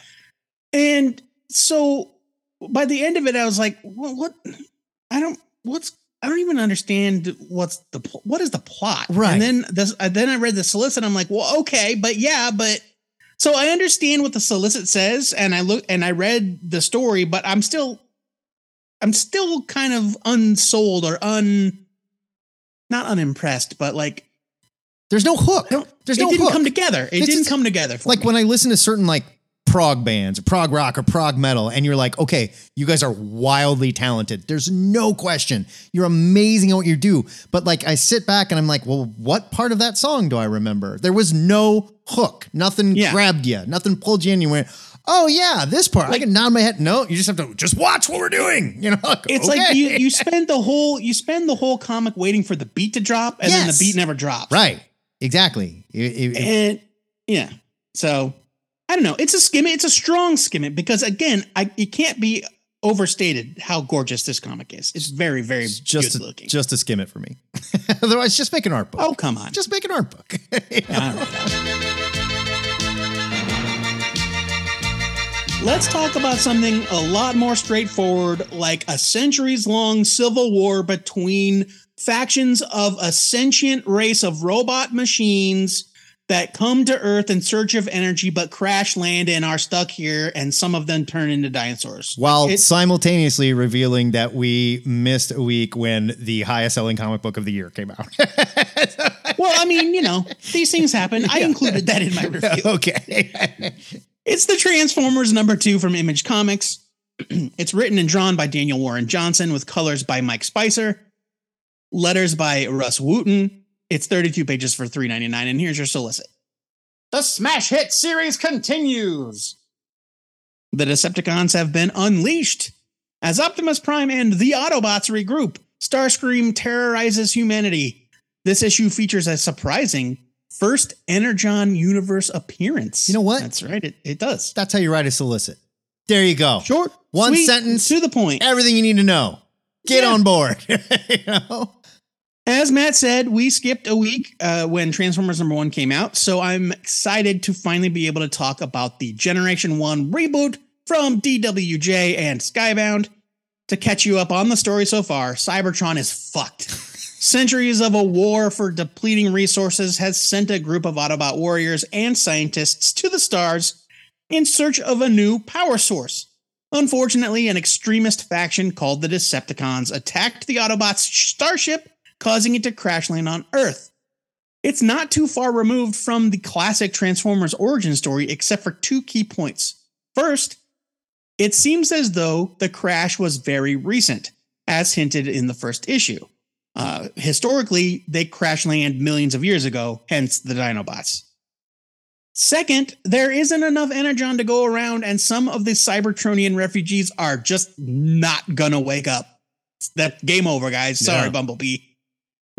And so by the end of it, I was like, what, what? I don't, what's, I don't even understand what's the, what is the plot? Right. And then this, then I read the solicit. I'm like, well, okay, but yeah, but so I understand what the solicit says. And I look and I read the story, but I'm still, I'm still kind of unsold or un, not unimpressed, but like, There's no hook. There's no it no didn't hook. come together. It It's didn't come together. For like me. when I listen to certain like prog bands, or prog rock or prog metal, and you're like, okay, you guys are wildly talented. There's no question. You're amazing at what you do. But like I sit back and I'm like, well, what part of that song do I remember? There was no hook. Nothing Yeah. grabbed you. Nothing pulled you in. You went, oh yeah, this part. I can nod my head. No, you just have to just watch what we're doing. You know, like, It's okay. like you you spend the whole you spend the whole comic waiting for the beat to drop, and then the beat never drops. right. Exactly. It- it- And yeah, so I don't know. It's a skim. It's a strong skim it because again, I it can't be overstated how gorgeous this comic is. It's very very just good looking. just to skim it for me. Otherwise, just make an art book. oh come on, just make an art book. Let's talk about something a lot more straightforward, like a centuries long civil war between factions of a sentient race of robot machines that come to Earth in search of energy but crash land and are stuck here, and some of them turn into dinosaurs. while It- simultaneously revealing that we missed a week when the highest selling comic book of the year came out. well, I mean, you know, these things happen. I included that in my review. okay. It's the Transformers number two from Image Comics. it's written and drawn by Daniel Warren Johnson with colors by Mike Spicer, letters by Rus Wooton. It's 32 pages for $3.99. And here's your solicit. The smash hit series continues. The Decepticons have been unleashed. As Optimus Prime and the Autobots regroup, Starscream terrorizes humanity. This issue features a surprising first Energon universe appearance. You know what? That's right. It, it does. That's how you write a solicit. There you go. Short, One sweet, sentence. to the point. Everything you need to know. Get Yeah. on board. you know? As Matt said, we skipped a week uh, when Transformers number one came out, so I'm excited to finally be able to talk about the Generation One reboot from DWJ and Skybound. To catch you up on the story so far, Cybertron is fucked. Centuries of a war for depleting resources has sent a group of Autobot warriors and scientists to the stars in search of a new power source. Unfortunately, an extremist faction called the Decepticons attacked the Autobots' starship, causing it to crash land on Earth. It's not too far removed from the classic Transformers origin story, except for two key points. First, it seems as though the crash was very recent, as hinted in the first issue. Uh, historically, they crash land millions of years ago, hence the Dinobots. Second, there isn't enough energon to go around, and some of the Cybertronian refugees are just not gonna wake up. That game over, guys. Sorry, Yeah. Bumblebee.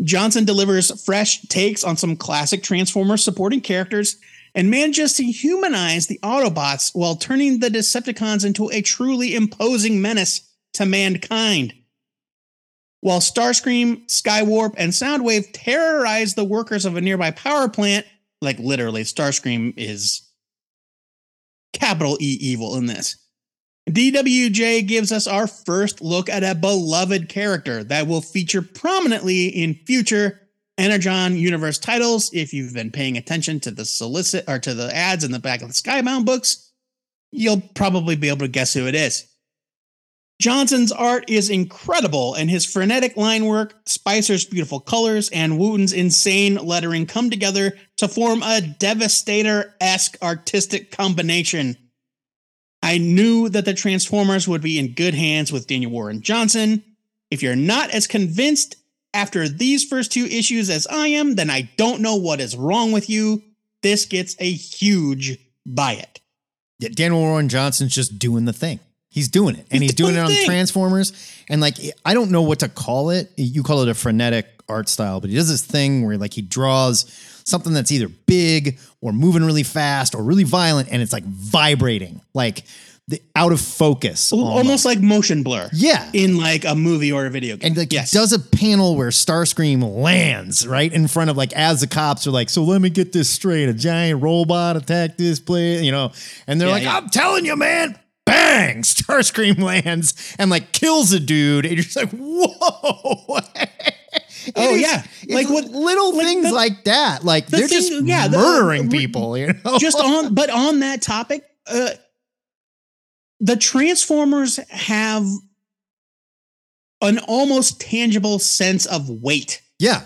Johnson delivers fresh takes on some classic Transformers supporting characters and manages to humanize the Autobots while turning the Decepticons into a truly imposing menace to mankind. While Starscream, Skywarp, and Soundwave terrorize the workers of a nearby power plant, like literally, Starscream is capital E evil in this. DWJ gives us our first look at a beloved character that will feature prominently in future Energon universe titles. If you've been paying attention to the solicit or to the ads in the back of the Skybound books, you'll probably be able to guess who it is. Johnson's art is incredible, and his frenetic line work, Spicer's beautiful colors, and Wooton's insane lettering come together to form a Devastator esque artistic combination. I knew that the Transformers would be in good hands with Daniel Warren Johnson. If you're not as convinced after these first two issues as I am, then I don't know what is wrong with you. This gets a huge buy it. Yeah, Daniel Warren Johnson's just doing the thing. He's doing it, and He's he's, doing, doing it on thing. Transformers. And like, I don't know what to call it. You call it a frenetic art style, but he does this thing where like he draws something that's either big or moving really fast or really violent, and it's like vibrating, like the out of focus, Almost, like motion blur. yeah. In like a movie or a video game. And like yes. does a panel where Starscream lands right in front of like as the cops are like, so let me get this straight. A giant robot attacked this place, you know, and they're Yeah, like, yeah. I'm telling you, man. Bang! Starscream lands and like kills a dude, and you're just like, whoa! Oh, is- yeah. Like what- little like things the- like that. Like the they're thing- just yeah, the- murdering people. You know, just on but on that topic uh the transformers have an almost tangible sense of weight yeah,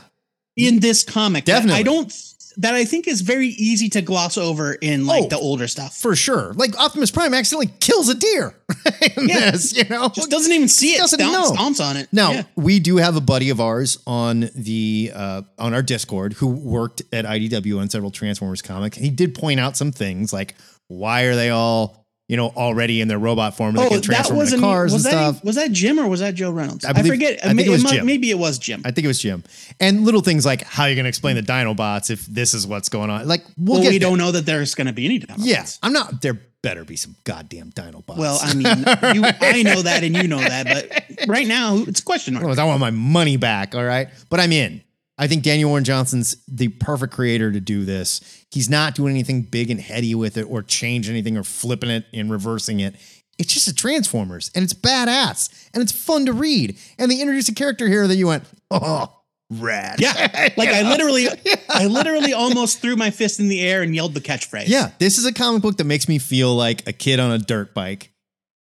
in this comic Definitely. i don't that I think is very easy to gloss over in like Oh. the older stuff. For sure. Like Optimus Prime accidentally kills a deer in Yeah. this, you know? Just doesn't even see it. Doesn't Stomps, know. stomps on it. Now Yeah. we do have a buddy of ours on the uh, on our Discord who worked at IDW on several Transformers comics. He did point out some things like why are they all you know already in their robot form Oh, can that was into cars was and that stuff? was that Jim or was that Joe Reynolds? I I, forget. I think it was Jim. Maybe it was Jim. I think it was Jim. And little things like how you're going to explain the Dinobots if this is what's going on. Like we'll, well, we there. don't know that there's going to be any Dinobots. Yeah, I'm not. There better be some goddamn Dinobots. Well, I mean, you, I know that and you know that, but right now it's a question mark. I want my money back. All right. But I'm in. I think Daniel Warren Johnson's the perfect creator to do this. He's not doing anything big and heady with it or change anything or flipping it and reversing it. It's just a Transformers and it's badass and it's fun to read. And they introduced a character here that you went, oh, rad. Yeah, like I literally, I literally almost threw my fist in the air and yelled the catchphrase. Yeah, this is a comic book that makes me feel like a kid on a dirt bike.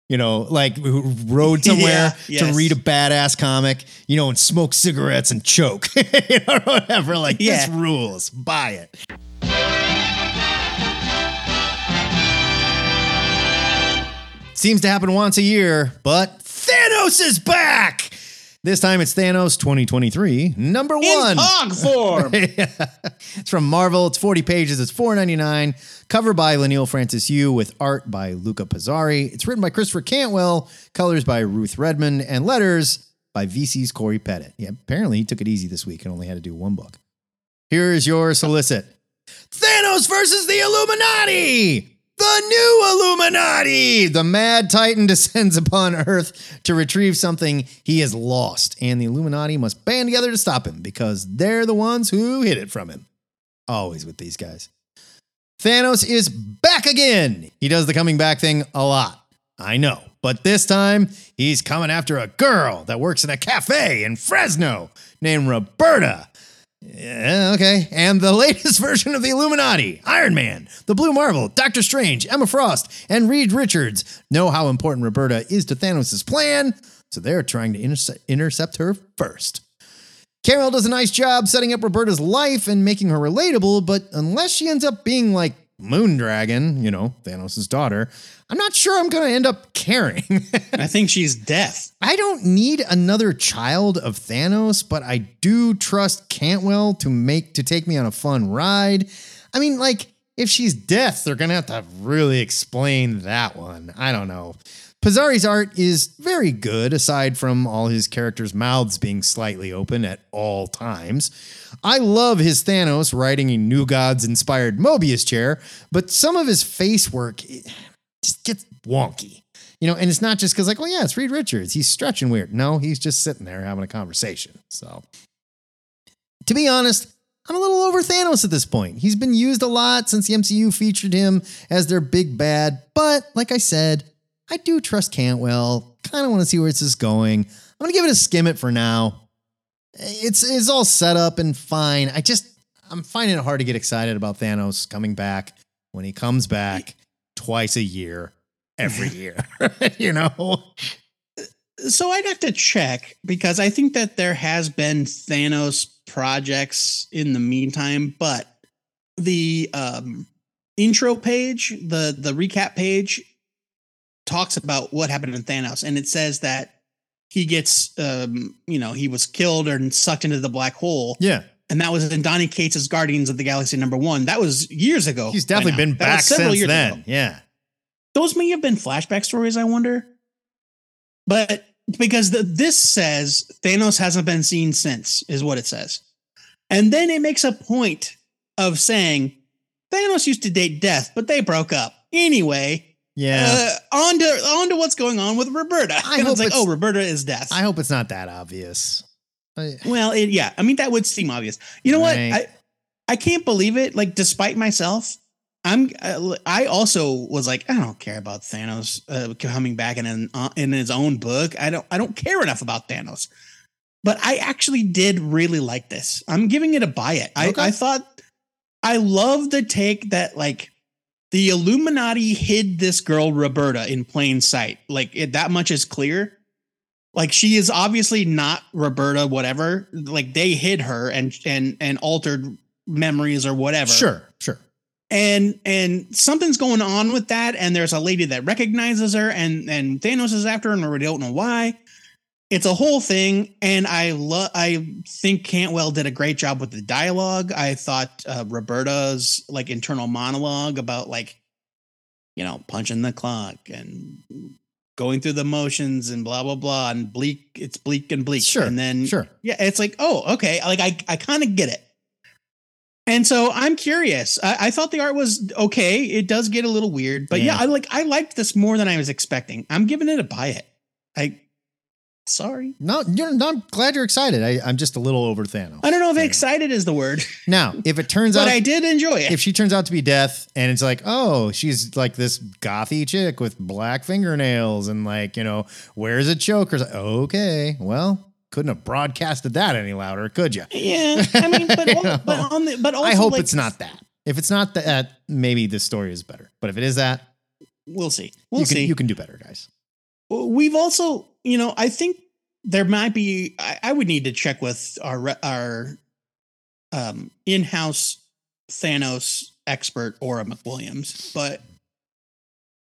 You know, like who rode somewhere Yeah, to yes. read a badass comic, you know, and smoke cigarettes and choke, you know, whatever. Like this rules. Buy it. Seems to happen once a year, but Thanos is back. This time it's Thanos 2023, number one. in hog form. It's from Marvel. It's 40 pages. It's $4.99. Cover by Leinil Francis Yu with art by Luca Pizzari. It's written by Christopher Cantwell, colors by Ruth Redmond, and letters by VC's Cory Petit. Yeah, apparently he took it easy this week and only had to do one book. Here is your solicit Thanos versus the Illuminati! The new Illuminati! The Mad Titan descends upon Earth to retrieve something he has lost, and the Illuminati must band together to stop him because they're the ones who hid it from him. Always with these guys. Thanos is back again. He does the coming back thing a lot. I know. But this time, he's coming after a girl that works in a cafe in Fresno named Roberta. Yeah, okay. And the latest version of the Illuminati, Iron Man, the Blue Marvel, Doctor Strange, Emma Frost, and Reed Richards know how important Roberta is to Thanos' plan, so they're trying to interce- intercept her first. Carol does a nice job setting up Roberta's life and making her relatable, but unless she ends up being like Moondragon, you know, Thanos' daughter, I'm not sure I'm going to end up caring. I think she's deaf. I don't need another child of Thanos, but I do trust Cantwell to make to take me on a fun ride. I mean, like if she's deaf, they're gonna have to really explain that one. I don't know. Pizzari's art is very good, aside from all his characters' mouths being slightly open at all times. I love his Thanos riding a New Gods inspired Mobius chair, but some of his face work just gets wonky. You know, and it's not just because, like, well, yeah, it's Reed Richards. He's stretching weird. No, he's just sitting there having a conversation. So, to be honest, I'm a little over Thanos at this point. He's been used a lot since the MCU featured him as their big bad. But like I said, I do trust Cantwell. Kind of want to see where this is going. I'm going to give it a skim it for now. It's, it's all set up and fine. I just, I'm finding it hard to get excited about Thanos coming back when he comes back twice a year, every year. you know? So I'd have to check because I think that there has been Thanos projects in the meantime, but the um, intro page, the the recap page, talks about what happened in Thanos, and it says that he gets, um, you know, he was killed and sucked into the black hole, Yeah. and that was in Donny Cates' Guardians of the Galaxy number one. That was years ago. He's definitely been back several since years then. ago Yeah. those may have been flashback stories, I wonder. But because the, this says Thanos hasn't been seen since, is what it says. And then it makes a point of saying Thanos used to date Death, but they broke up. Anyway, Yeah. uh, on, to, on to what's going on with Roberta. I and hope it's like, it's- oh, Roberta is Death. I hope it's not that obvious. I- Well, it, yeah, I mean that would seem obvious. You know Right. what? I I can't believe it. Like, despite myself, I'm uh, I also was like, I don't care about Thanos uh, coming back in an, uh, in his own book. I don't I don't care enough about Thanos. But I actually did really like this. I'm giving it a buy it. I, I thought I love the take that like the Illuminati hid this girl Roberta in plain sight. Like it, that much is clear. Like she is obviously not Roberta, whatever. Like they hid her and and and altered memories or whatever. Sure, sure. And and something's going on with that, and there's a lady that recognizes her, and and Thanos is after her, and we don't know why. It's a whole thing, and I love. I think Cantwell did a great job with the dialogue. I thought uh, Roberta's like internal monologue about like, you know, punching the clock and going through the motions and blah blah blah and bleak. It's bleak and bleak. Sure, and then sure. yeah, it's like oh okay, like I I kind of get it. And so I'm curious. I, I thought the art was okay. It does get a little weird, but yeah. Yeah. I like I liked this more than I was expecting. I'm giving it a buy it. I sorry. No, you're. I'm glad you're excited. I, I'm just a little over Thanos. I don't know if excited is the word, Now, if it turns but out, but I did enjoy it. if she turns out to be Death, and it's like, oh, she's like this gothy chick with black fingernails, and like, you know, wears a choker. Okay, well, couldn't have broadcasted that any louder, could you? yeah, I mean, but, You know, but on the but also I hope like, it's not that. If it's not that, maybe the story is better. But if it is that, We'll see. We'll you can see. you can do better, guys. We've also, you know, I think there might be. I, I would need to check with our our um, in-house Thanos expert Aura McWilliams, but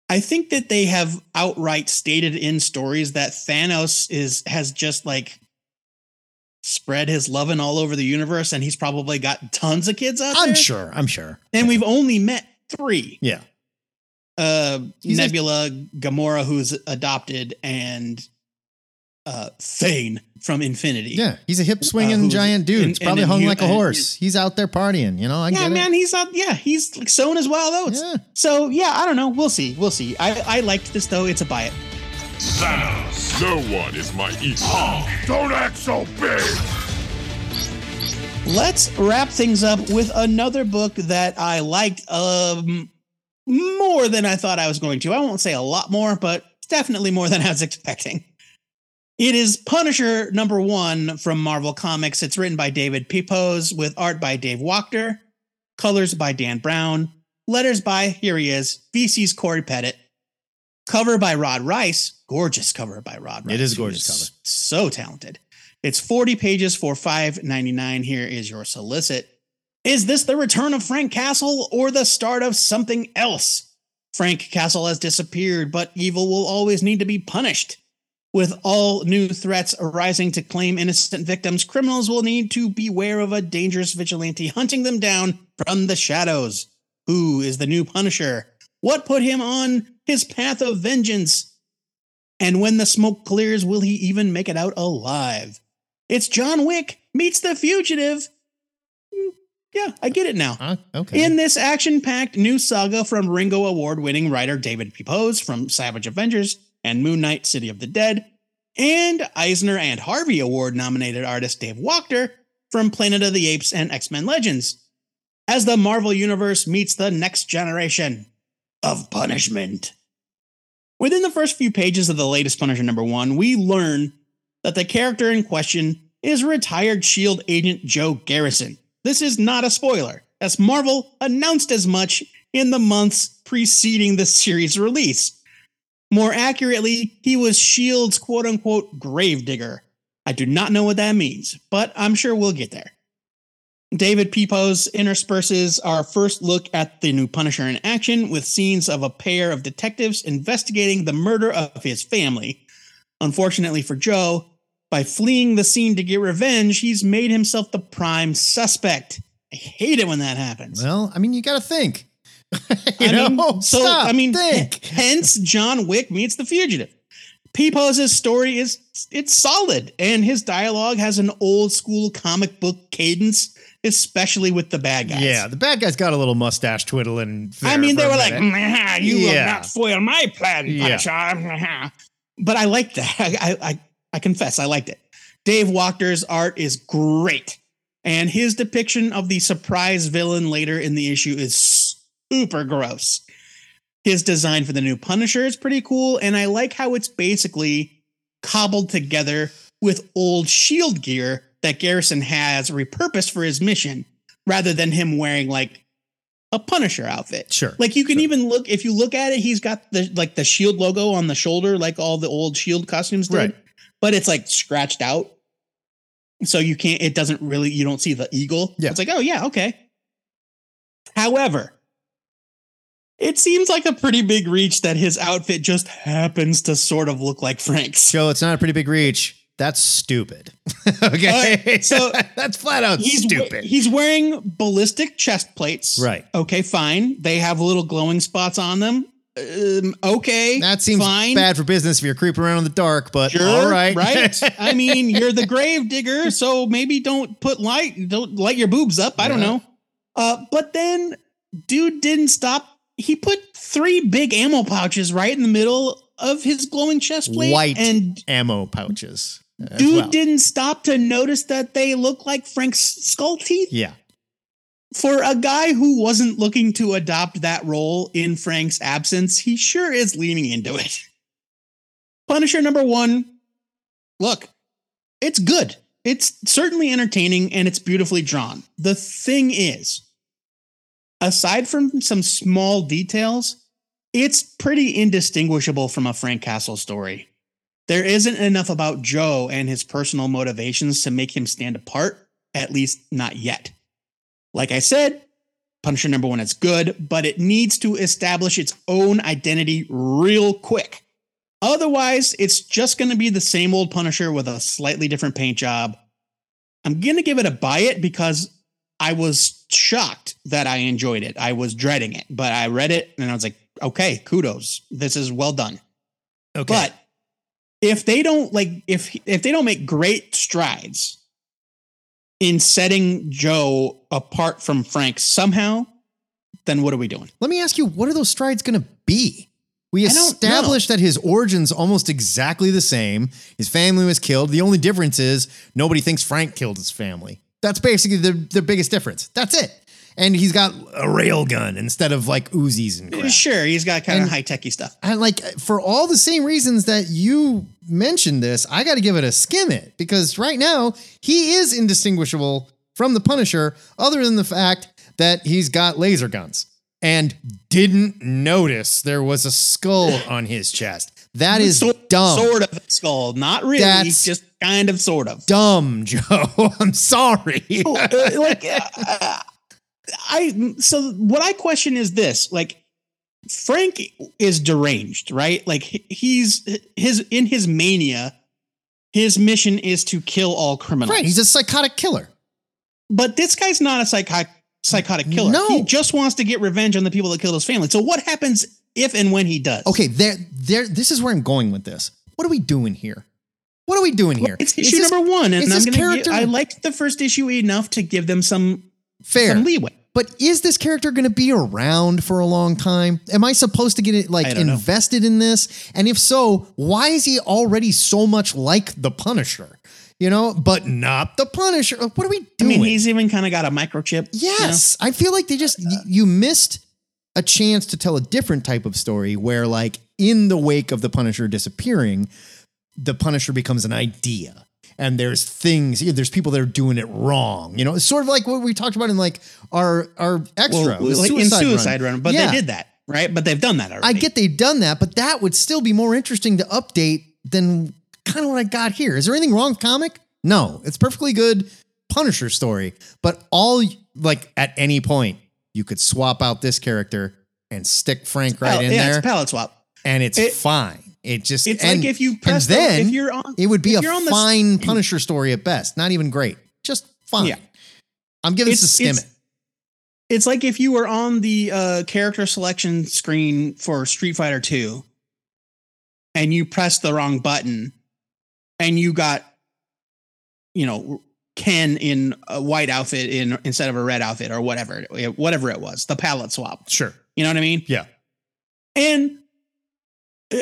I think that they have outright stated in stories that Thanos is has just like spread his loving all over the universe, and he's probably got tons of kids out there. I'm sure. I'm sure. and we've only met three Yeah. Uh He's a- Nebula, Gamora, who's adopted, and uh Thane from Infinity. Yeah. He's a hip swinging who's giant dude. in- He's probably and in hung like a and- horse. He's out there partying. You know, I yeah, get man, he's out. Yeah, he's like sowing his wild oats. Yeah. So yeah, I don't know. We'll see. We'll see. I I liked this though. It's a buy it. Thanos. No one is my equal. Don't act so big. Let's wrap things up with another book that I liked um more than I thought I was going to. I won't say a lot more, but definitely more than I was expecting. It is Punisher number one from Marvel Comics. It's written by David Pepose with art by Dave Wachter, colors by Dan Brown, letters by, here he is, VC's Cory Petit, cover by Rod Reis. Gorgeous cover by Rod Reis. It is gorgeous cover. So talented. It's 40 pages for $5.99. Here is your solicit. Is this the return of Frank Castle or the start of something else? Frank Castle has disappeared, but evil will always need to be punished. With all new threats arising to claim innocent victims, criminals will need to beware of a dangerous vigilante hunting them down from the shadows. Who is the new Punisher? What put him on his path of vengeance? And when the smoke clears, will he even make it out alive? It's John Wick meets the fugitive. Yeah, I get it now. Uh, okay. In this action packed new saga from Ringo Award winning writer David Pepose from Savage Avengers and Moon Knight City of the Dead, and Eisner and Harvey Award nominated artist Dave Wachter from Planet of the Apes and X Men Legends, as the Marvel Universe meets the next generation of punishment. Within the first few pages of the latest Punisher number one, we learn that the character in question is retired SHIELD agent Joe Garrison. This is not a spoiler, as Marvel announced as much in the months preceding the series release. More accurately, he was S.H.I.E.L.D.'s quote unquote gravedigger. I do not know what that means, but I'm sure we'll get there. David Pepose intersperses our first look at the new Punisher in action with scenes of a pair of detectives investigating the murder of his family. Unfortunately for Joe, by fleeing the scene to get revenge, he's made himself the prime suspect. I hate it when that happens. well, I mean, you got to think. you I know, mean, so Stop, I mean, think. hence John Wick meets the fugitive. Pepose's story is it's solid, and his dialogue has an old school comic book cadence, especially with the bad guys. Yeah, the bad guy's got a little mustache twiddling. I mean, they were like, minute. "Mwah, "You will not foil my plan, Yeah. Punisher." But I like that. I, I I confess, I liked it. Dave Wachter's art is great, and his depiction of the surprise villain later in the issue is super gross. His design for the new Punisher is pretty cool, and I like how it's basically cobbled together with old shield gear that Garrison has repurposed for his mission, rather than him wearing like a Punisher outfit. Sure, Like you can sure. even look if you look at it, he's got the like the shield logo on the shoulder, like all the old shield costumes did. Right. But it's like scratched out. So you can't it doesn't really you don't see the eagle. Yeah. It's like, oh yeah, okay. However, it seems like a pretty big reach that his outfit just happens to sort of look like Frank's. Joe, it's not a pretty big reach. That's stupid. okay. Right, so that's flat out He's we- stupid. he's wearing ballistic chest plates. Right. Okay, fine. They have little glowing spots on them. Um, okay. that seems fine. bad for business if you're creeping around in the dark, but Sure, all right. right. I mean, you're the grave digger, so maybe don't put light, don't light your boobs up. I don't know. Uh, but then, dude didn't stop. He put three big ammo pouches right in the middle of his glowing chest plate, White and ammo pouches. dude well. didn't stop to notice that they look like Frank's skull teeth. Yeah. For a guy who wasn't looking to adopt that role in Frank's absence, he sure is leaning into it. Punisher number one, look, it's good. It's certainly entertaining and it's beautifully drawn. The thing is, aside from some small details, it's pretty indistinguishable from a Frank Castle story. There isn't enough about Joe and his personal motivations to make him stand apart, at least not yet. Like I said, Punisher number one is good, but it needs to establish its own identity real quick. Otherwise, it's just going to be the same old Punisher with a slightly different paint job. I'm going to give it a buy it because I was shocked that I enjoyed it. I was dreading it, but I read it and I was like, okay, kudos. This is well done. Okay. But if they don't like if if they don't make great strides in setting Joe apart from Frank somehow, then what are we doing? Let me ask you, what are those strides going to be? We established that his origin's almost exactly the same. His family was killed. The only difference is nobody thinks Frank killed his family. That's basically the, the biggest difference. That's it. And he's got a rail gun instead of like Uzis and crap. Sure, he's got kind of high techy stuff. And like for all the same reasons that you mentioned this, I got to give it a skim it because right now he is indistinguishable from the Punisher, other than the fact that he's got laser guns and didn't notice there was a skull on his chest. That is Sort- dumb. Sort of skull, not really, That's- just kind of, sort of. Dumb, Joe. I'm sorry. Uh, like uh, I so what I question is this like Frank is deranged, right? Like he's his in his mania, his mission is to kill all criminals. right. He's a psychotic killer. but this guy's not a psychotic psychotic killer. No. He just wants to get revenge on the people that killed his family. So what happens if and when he does? Okay, there, there. This is where I'm going with this. What are we doing here? What are we doing here? It's Is issue this- number one, and is I'm this gonna. character- Give, I liked the first issue enough to give them some fair some leeway. But is this character going to be around for a long time? Am I supposed to get it like I don't know. invested in this? And if so, why is he already so much like the Punisher? You know, but not the Punisher. What are we doing? I mean, he's even kind of got a microchip. you know? Yes, I feel like they just y- you missed a chance to tell a different type of story where like in the wake of the Punisher disappearing, the Punisher becomes an idea. And there's things, there's people that are doing it wrong. You know, it's sort of like what we talked about in like our our extra well, like in Suicide Suicide Run, but Yeah. they did that, right? But they've done that already. I get they've done that, but that would still be more interesting to update than kind of what I got here. Is there anything wrong with comic? No, it's perfectly good Punisher story, but all like at any point you could swap out this character and stick Frank right in yeah, there, it's palette swap. and it's it- fine. It just It's and, like if you press the- then if you're on- it would be a you're the- fine Punisher story at best, not even great, just fine. Yeah. I'm giving this a skim it's- it. It's like if you were on the uh, character selection screen for Street Fighter 2 and you pressed the wrong button and you got, you know, Ken in a white outfit in instead of a red outfit or whatever, whatever it was, the palette swap. Sure. You know what I mean? Yeah. And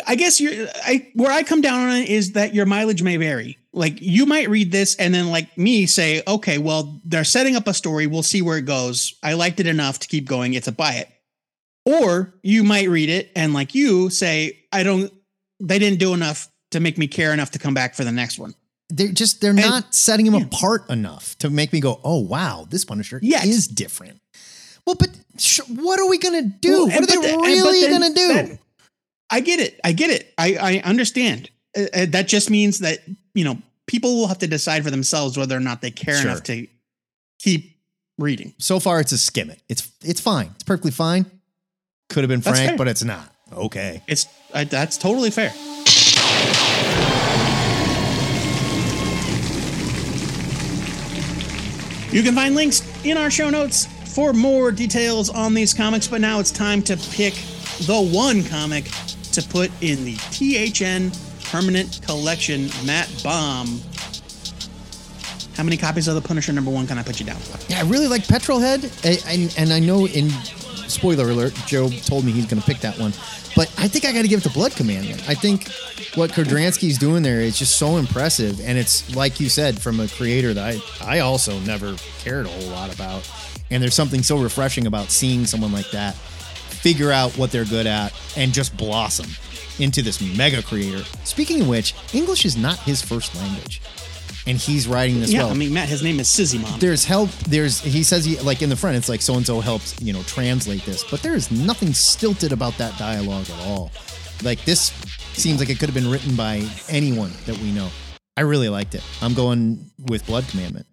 I guess you're I where I come down on it is that your mileage may vary. Like you might read this and then like me say, okay, well, they're setting up a story. We'll see where it goes. I liked it enough to keep going. It's a buy it. Or you might read it and like you say, I don't they didn't do enough to make me care enough to come back for the next one. They're just they're not setting him apart enough to make me go, oh wow, this Punisher Yes. is different. Well, but sh- what are we gonna do? Well, what are they the- and- really then gonna do? that- I get it. I get it. I, I understand. Uh, uh, that just means that, you know, people will have to decide for themselves whether or not they care Sure. enough to keep reading. So far, it's a skim it. It's it's fine. It's perfectly fine. Could have been Frank, but it's not. Okay. It's I, that's totally fair. You can find links in our show notes for more details on these comics, but now it's time to pick the one comic to put in the THN permanent collection. Matt Bomb. How many copies of the Punisher number one can I put you down for? Yeah, I really like Petrolhead, and, and I know in spoiler alert, Joe told me he's going to pick that one, but I think I got to give it to Blood Commandment. I think what Kudranski's doing there is just so impressive, and it's like you said from a creator that I I also never cared a whole lot about, and there's something so refreshing about seeing someone like that figure out what they're good at and just blossom into this mega creator. Speaking of which, English is not his first language. And he's writing this Yeah, well I mean, Matt, his name is Sizzy Mom. there's help there's he says he like in the front it's like so and so helped you know translate this but there is nothing stilted about that dialogue at all like this seems like it could have been written by anyone that we know i really liked it i'm going with blood commandment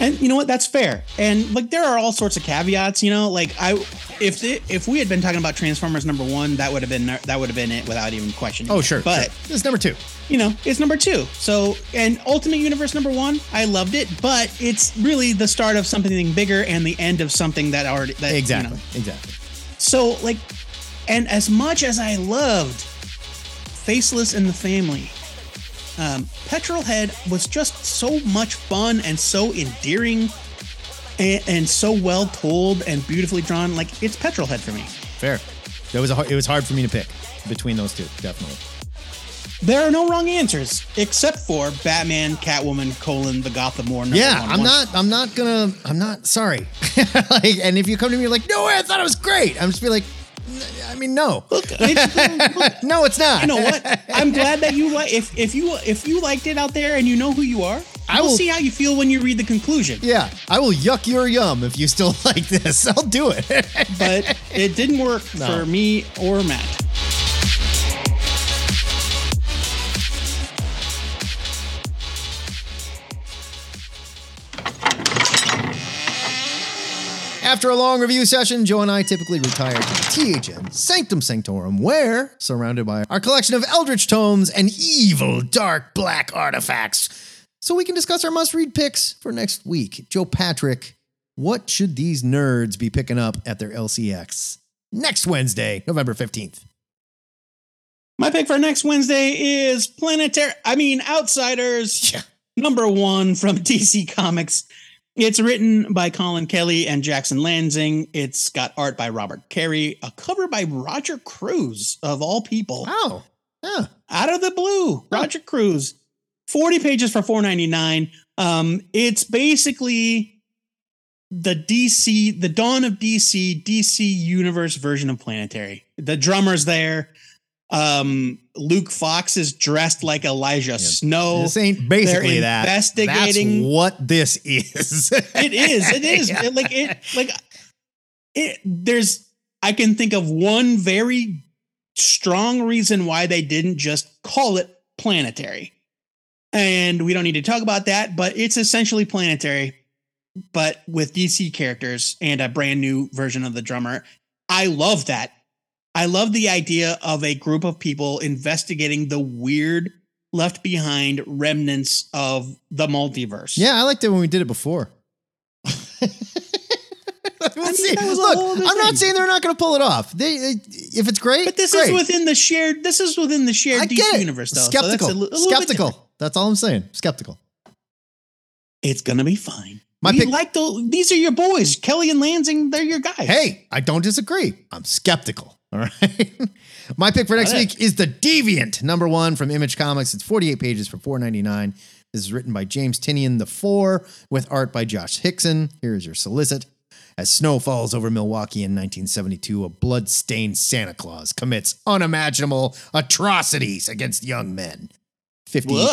And you know what? That's fair. And like there are all sorts of caveats. You know, like I, if the, if we had been talking about Transformers number one, that would have been that would have been it without even questioning. oh sure But sure. is number two you know, it's number two. So and Ultimate Universe number one, I loved it, but it's really the start of something bigger and the end of something that already that, you know. exactly exactly So like, and as much as I loved Faceless and the Family, um, Petrolhead was just so much fun and so endearing, and, and so well told and beautifully drawn. Like it's Petrolhead for me. fair that was a, hard- it was hard for me to pick between those two definitely There are no wrong answers except for Batman, Catwoman, colon the Gotham War. Yeah i'm one. not i'm not gonna i'm not sorry like and if you come to me like no way i thought it was great i'm just be like "N- i mean no Look, it's, look, no it's not you know what? I'm glad that you like. If if you if you liked it out there and you know who you are, I will- see how you feel when you read the conclusion. Yeah, I will yuck your yum if you still like this. I'll do it. But it didn't work No. for me or Matt. After a long review session, Joe and I typically retire to the THN Sanctum Sanctorum, where, surrounded by our collection of eldritch tomes and evil, dark, black artifacts, so we can discuss our must read picks for next week. Joe Patrick, what should these nerds be picking up at their LCS next Wednesday, November 15th? My pick for next Wednesday is Planetary. I mean, Outsiders. Yeah. Number one from DC Comics. It's written by Colin Kelly and Jackson Lansing. It's got art by Robert Carey, a cover by Roger Cruz, of all people. Oh, yeah. out of the blue. Roger Cruz, 40 pages for 4.99. Um, it's basically the DC, the dawn of DC, DC universe version of Planetary. The drummer's there. Um, Luke Fox is dressed like Elijah Snow. This ain't basically they're that. investigating- That's what this is. It is. It is. Yeah. It- like it. Like it. There's. I can think of one very strong reason why they didn't just call it planetary, and we don't need to talk about that. But it's essentially planetary, but with DC characters and a brand new version of the drummer. I love that. I love the idea of a group of people investigating the weird left behind remnants of the multiverse. Yeah, I liked it when we did it before. we'll mean, see. that was a Look, I'm not saying they're not going to pull it off. They, they- if it's great, But this great. is within the shared. This is within the shared DC universe, though. Skeptical. So that's Skeptical. That's all I'm saying. Skeptical. It's gonna be fine. My we pick- like the. These are your boys, Kelly and Lansing. They're your guys. Hey, I don't disagree. I'm skeptical. All right. My pick for next Got week is The Deviant, number one from Image Comics. It's 48 pages for $4.99. This is written by James Tynion the Four with art by Josh Hixson. Here is your solicit. As snow falls over Milwaukee in 1972, a blood-stained Santa Claus commits unimaginable atrocities against young men. 50,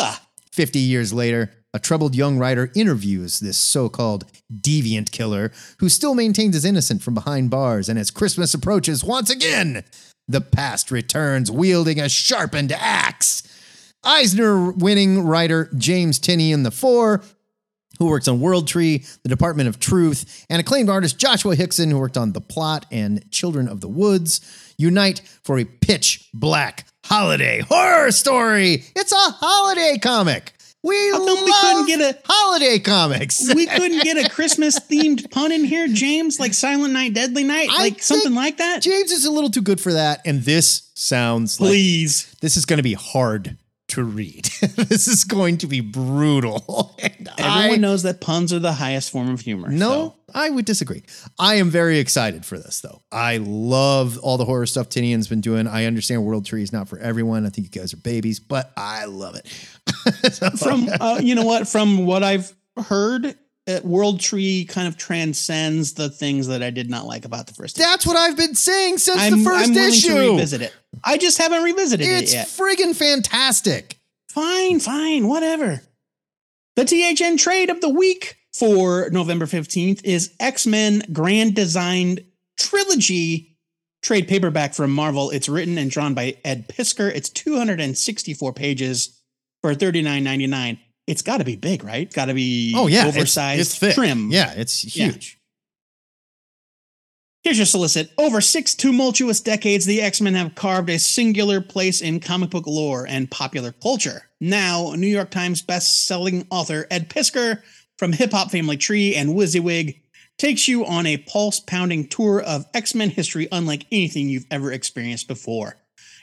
50 years later, a troubled young writer interviews this so called deviant killer who still maintains his innocence from behind bars. And as Christmas approaches once again, the past returns wielding a sharpened axe. Eisner winning writer James Tynion the four, who works on World Tree, the Department of Truth, and acclaimed artist Joshua Hixson, who worked on The Plot and Children of the Woods, unite for a pitch black holiday horror story. It's a holiday comic. We How come love we couldn't get a- holiday comics. we couldn't get a Christmas themed pun in here, James, like Silent Night, Deadly Night, I like something like that. James is a little too good for that, and this sounds like Please. this is going to be hard to read. this is going to be brutal. And Everyone I- knows that puns are the highest form of humor. No, so. I would disagree. I am very excited for this, though. I love all the horror stuff Tynion's been doing. I understand World Tree is not for everyone. I think you guys are babies, but I love it. So- from uh, you know what from what I've heard, Uh, World Tree kind of transcends the things that I did not like about the first. that's what I've been saying since I'm, the 1st I'm willing issue. to revisit it. I just haven't revisited It's it yet. friggin' fantastic. Fine, fine, whatever. The THN trade of the week for November 15th is X Men Grand Designed Trilogy trade paperback from Marvel. It's written and drawn by Ed Piskor. It's 264 pages for $39.99. It's got to be big, right? Got to be Oh yeah, oversized it's, thick. trim. Yeah, it's Yeah. huge. Here's your solicit. Over six tumultuous decades, the X Men have carved a singular place in comic book lore and popular culture. Now, New York Times best-selling author Ed Piskor from Hip Hop Family Tree and WYSIWYG takes you on a pulse-pounding tour of X-Men history unlike anything you've ever experienced before.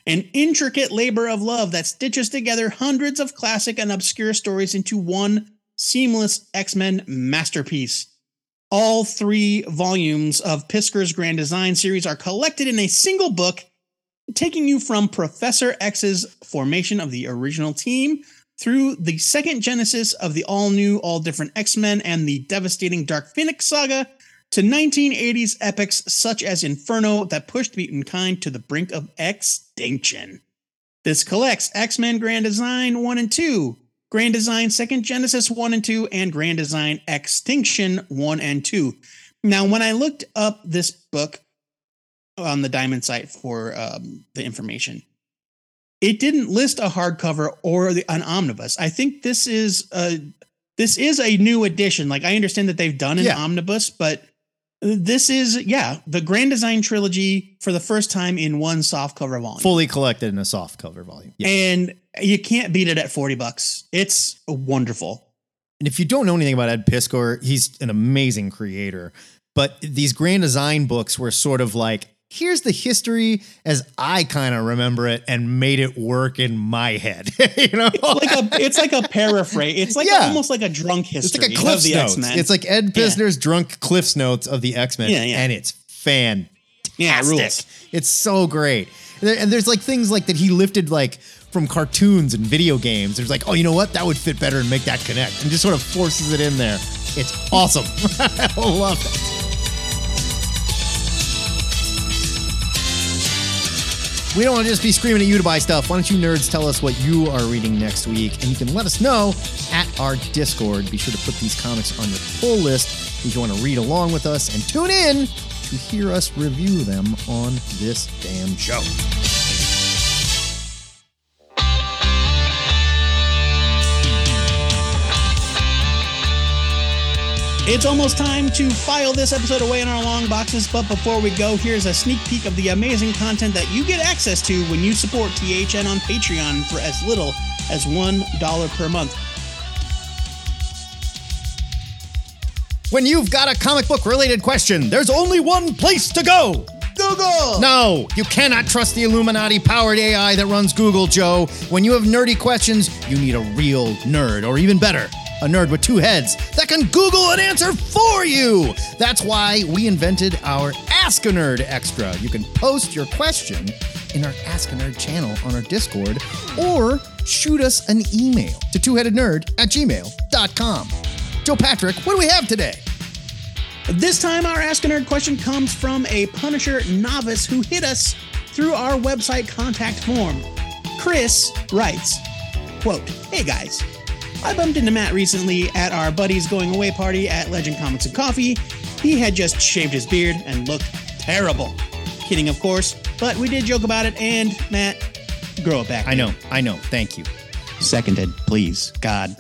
An intricate labor of love that stitches together hundreds of classic and obscure stories into one seamless X-Men masterpiece. All three volumes of Piskor's Grand Design series are collected in a single book, taking you from Professor X's formation of the original team through the second genesis of the all new, all different X Men and the devastating Dark Phoenix saga to 1980s epics such as Inferno that pushed mutant kind to the brink of extinction. This collects X Men Grand Design 1 and 2, Grand Design Second Genesis 1 and 2, and Grand Design Extinction 1 and 2. Now, when I looked up this book on the Diamond site for um, the information, it didn't list a hardcover or the, an omnibus. I think this is a this is a new edition. Like I understand that they've done an Yeah. omnibus, but this is yeah the Grand Design trilogy for the first time in one softcover volume. Fully collected in a soft cover volume. Yeah. And you can't beat it at 40 bucks. It's wonderful. And if you don't know anything about Ed Piskor, he's an amazing creator. But these grand design books were sort of like, here's the history as I kind of remember it and made it work in my head. you know? Like a it's like a paraphrase. It's like Yeah. almost like a drunk it's history like a of Cliff's the Notes. X-Men. It's like Ed Yeah. Pisner's drunk Cliff's Notes of the X-Men. Yeah, yeah. And it's fan yeah, it rules. fantastic. It's so great. And there- and there's like things like that he lifted like from cartoons and video games. There's like, oh, you know what? That would fit better and make that connect. And just sort of forces it in there. It's awesome. I love it. We don't want to just be screaming at you to buy stuff. Why don't you nerds tell us what you are reading next week? And you can let us know at our Discord. Be sure to put these comics on your pull list if you want to read along with us and tune in to hear us review them on this damn show. It's almost time to file this episode away in our long boxes, but before we go, here's a sneak peek of the amazing content that you get access to when you support THN on Patreon for as little as $1 per month. When you've got a comic book related question, there's only one place to go. Google! No, you cannot trust the Illuminati powered AI that runs Google, Joe. When you have nerdy questions, you need a real nerd, or even better, a nerd with two heads that can Google an answer for you. That's why we invented our Ask a Nerd Extra. You can post your question in our Ask a Nerd channel on our Discord, or shoot us an email to twoheadednerd at gmail.com. Joe Patrick, what do we have today? This time, our Ask a Nerd question comes from a Punisher novice who hit us through our website contact form. Chris writes, quote, Hey guys, I bumped into Matt recently at our buddy's going away party at Legend Comics and Coffee. He had just shaved his beard and looked terrible. Kidding, of course, but we did joke about it, and Matt, grow it back. I know, I know. Thank you. Seconded, please. God.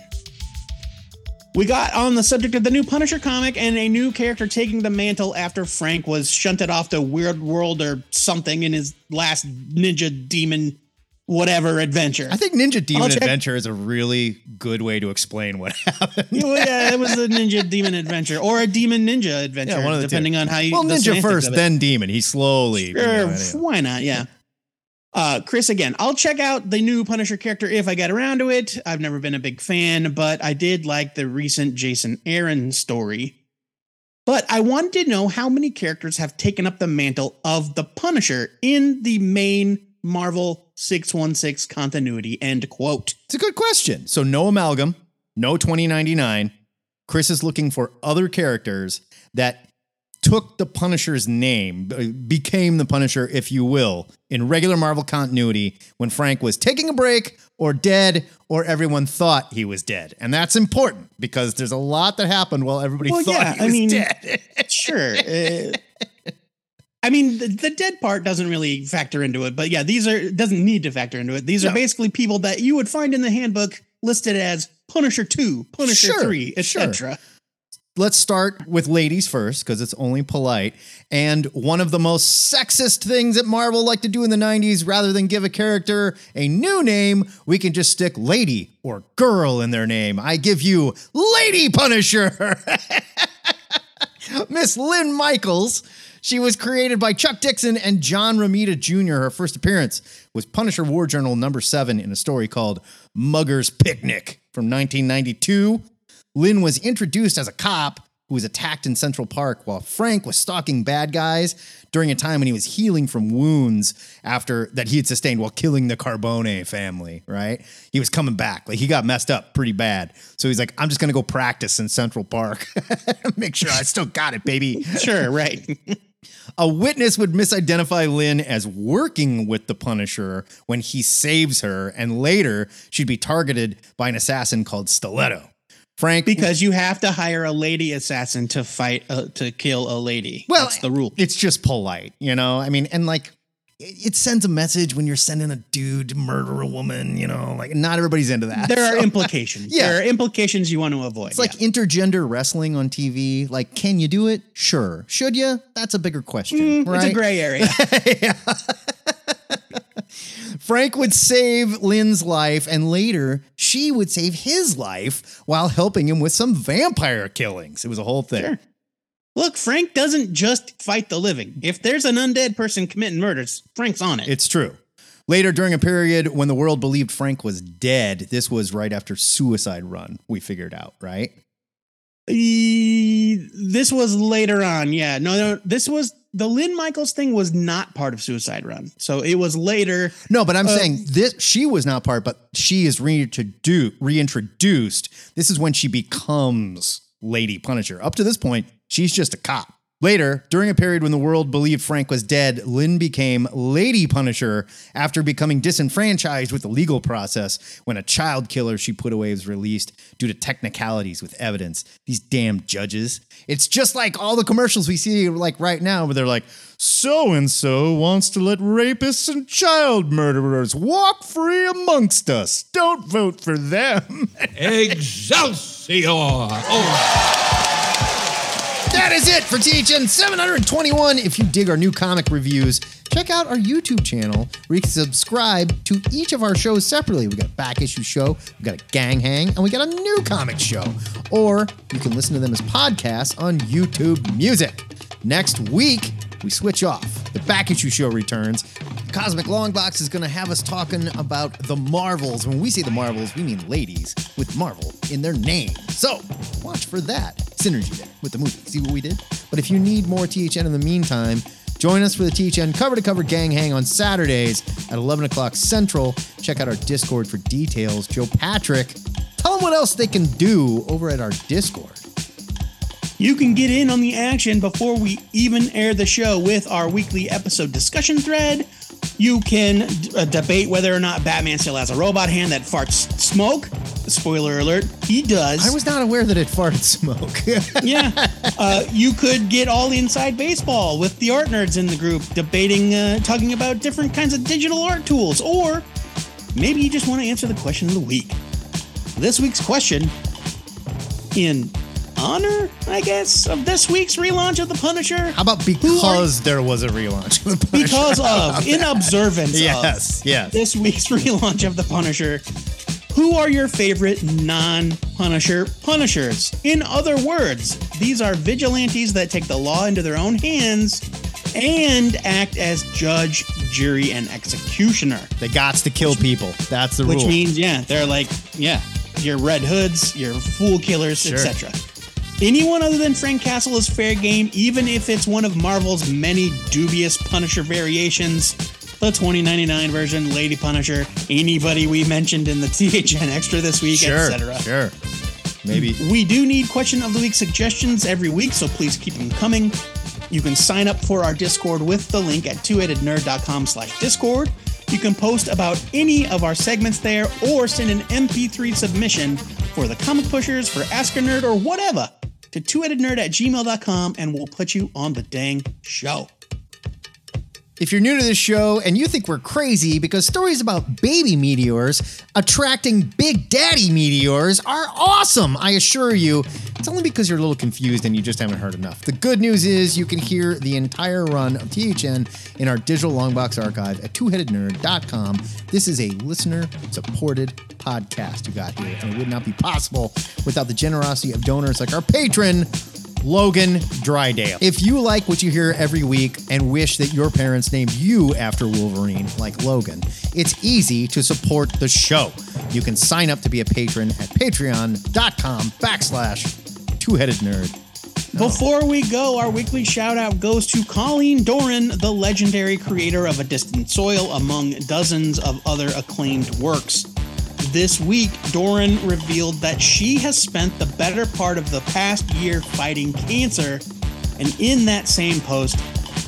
We got on the subject of the new Punisher comic and a new character taking the mantle after Frank was shunted off to Weird World or something in his last Ninja Demon whatever adventure. I think Ninja Demon check- Adventure is a really good way to explain what happened. well, yeah, it was a Ninja Demon Adventure or a Demon Ninja Adventure, Yeah, the two. depending on how you. well, the Ninja first, then Demon. He slowly. you Sure, know, anyway. why not? Yeah. Uh, Chris, again, I'll check out the new Punisher character if I get around to it. I've never been a big fan, but I did like the recent Jason Aaron story. But I wanted to know how many characters have taken up the mantle of the Punisher in the main Marvel 616 continuity. End quote. It's a good question. So no amalgam, no 2099. Chris is looking for other characters that took the Punisher's name, became the Punisher, if you will, in regular Marvel continuity when Frank was taking a break or dead or everyone thought he was dead. And that's important because there's a lot that happened while everybody Well, thought yeah, he I was mean- dead. Sure. uh, I mean, the, the dead part doesn't really factor into it, but yeah, these are doesn't need to factor into it. These are No. basically people that you would find in the handbook listed as Punisher Two, Punisher Sure, Three, sure. etc. let's start with ladies first because it's only polite. And one of the most sexist things that Marvel liked to do in the 90s, rather than give a character a new name, we can just stick lady or girl in their name. I give you Lady Punisher. Miss Lynn Michaels. She was created by Chuck Dixon and John Romita Jr. Her first appearance was Punisher War Journal number seven in a story called Mugger's Picnic from 1992. Lynn was introduced as a cop who was attacked in Central Park while Frank was stalking bad guys during a time when he was healing from wounds after that he had sustained while killing the Carbone family, right? He was coming back. Like he got messed up pretty bad. So he's like, I'm just gonna go practice in Central Park. Make sure I still got it, baby. Sure, right. A witness would misidentify Lynn as working with the Punisher when he saves her, and later she'd be targeted by an assassin called Stiletto. Frank because you have to hire a lady assassin to fight uh, to kill a lady. Well, That's the rule. It's just polite, you know. I mean, and like, it, it sends a message when you're sending a dude to murder a woman. You know, like not everybody's into that. There are implications. Yeah. There are implications you want to avoid. It's like intergender wrestling on TV. Like, can you do it? Sure. Should you? That's a bigger question. Mm, right? it's a gray area. Frank would save Lynn's life, and later she would save his life while helping him with some vampire killings. It was a whole thing. Sure. Look, Frank doesn't just fight the living. If there's an undead person committing murders, Frank's on it. It's true. Later, during a period when the world believed Frank was dead, this was right after Suicide Run, we figured out, right? E- this was later on. Yeah. No, no. This was the Lynn Michaels thing was not part of Suicide Run. So it was later. No, but I'm Uh, saying this she was not part, but she is reintrodu- reintroduced. This is when she becomes Lady Punisher. Up to this point, she's just a cop. Later, during a period when the world believed Frank was dead, Lynn became Lady Punisher after becoming disenfranchised with the legal process when a child killer she put away was released due to technicalities with evidence. These damn judges. It's just like all the commercials we see like right now where they're like, so and so wants to let rapists and child murderers walk free amongst us. Don't vote for them. Excelsior! Oh, That is it for THN 721. If you dig our new comic reviews, check out our YouTube channel where you can subscribe to each of our shows separately. We got a back issue show, we got a gang hang, and we got a new comic show. Or you can listen to them as podcasts on YouTube Music. Next week, we switch off. The back issue show returns. Cosmic Longbox is going to have us talking about the Marvels. When we say the Marvels, we mean ladies with Marvel in their name. So watch for that synergy there with the movie. See what we did? But if you need more THN in the meantime, join us for the THN cover to cover gang hang on Saturdays at 11 o'clock Central. Check out our Discord for details. Joe Patrick, tell them what else they can do over at our Discord. You can get in on the action before we even air the show with our weekly episode discussion thread. You can uh, debate whether or not Batman still has a robot hand that farts smoke. Spoiler alert, he does. I was not aware that it farted smoke. yeah. Uh, you could get all inside baseball with the art nerds in the group debating, uh, talking about different kinds of digital art tools. Or maybe you just want to answer the question of the week. This week's question in honor, I guess, of this week's relaunch of The Punisher. How about because there was a relaunch? of The Punisher? Because of, in observance Yes, of yes. this week's relaunch of The Punisher, who are your favorite non Punisher Punishers? In other words, these are vigilantes that take the law into their own hands and act as judge, jury, and executioner. They gots to kill people. That's the Which rule. means, yeah, they're like, yeah, your Red Hoods, your Fool Killers, Sure. etc. Anyone other than Frank Castle is fair game, even if it's one of Marvel's many dubious Punisher variations. The 2099 version, Lady Punisher, anybody we mentioned in the THN Extra this week, sure, etc. sure. Maybe We do need question of the week suggestions every week, so please keep them coming. You can sign up for our Discord with the link at twoheadednerd.com slash Discord. You can post about any of our segments there or send an MP3 submission for the comic pushers, for Ask a Nerd, or whatever to twoheadednerd at gmail.com and we'll put you on the dang show. If you're new to this show and you think we're crazy because stories about baby meteors attracting big daddy meteors are awesome, I assure you, it's only because you're a little confused and you just haven't heard enough. The good news is you can hear the entire run of THN in our digital longbox archive at twoheadednerd.com. This is a listener supported podcast you got here, and it would not be possible without the generosity of donors like our patron, Logan Drydale. If you like what you hear every week and wish that your parents named you after Wolverine, like Logan, it's easy to support the show. You can sign up to be a patron at patreon.com backslash two-headed nerd. Before we go, our weekly shout out goes to Colleen Doran, the legendary creator of A Distant Soil, among dozens of other acclaimed works. This week, Doran revealed that she has spent the better part of the past year fighting cancer, and in that same post,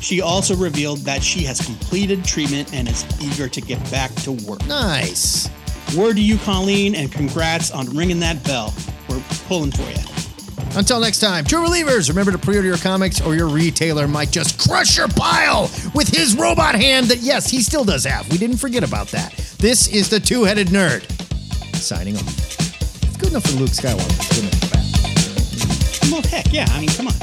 she also revealed that she has completed treatment and is eager to get back to work. Nice. Word to you, Colleen, and congrats on ringing that bell. We're pulling for you. Until next time, true believers, remember to pre-order your comics or your retailer might just crush your pile with his robot hand that, yes, he still does have. We didn't forget about that. This is the two-headed nerd. Signing off. It's good enough for Luke Skywalker. It's good enough for Batman. Well, heck yeah. I mean, come on.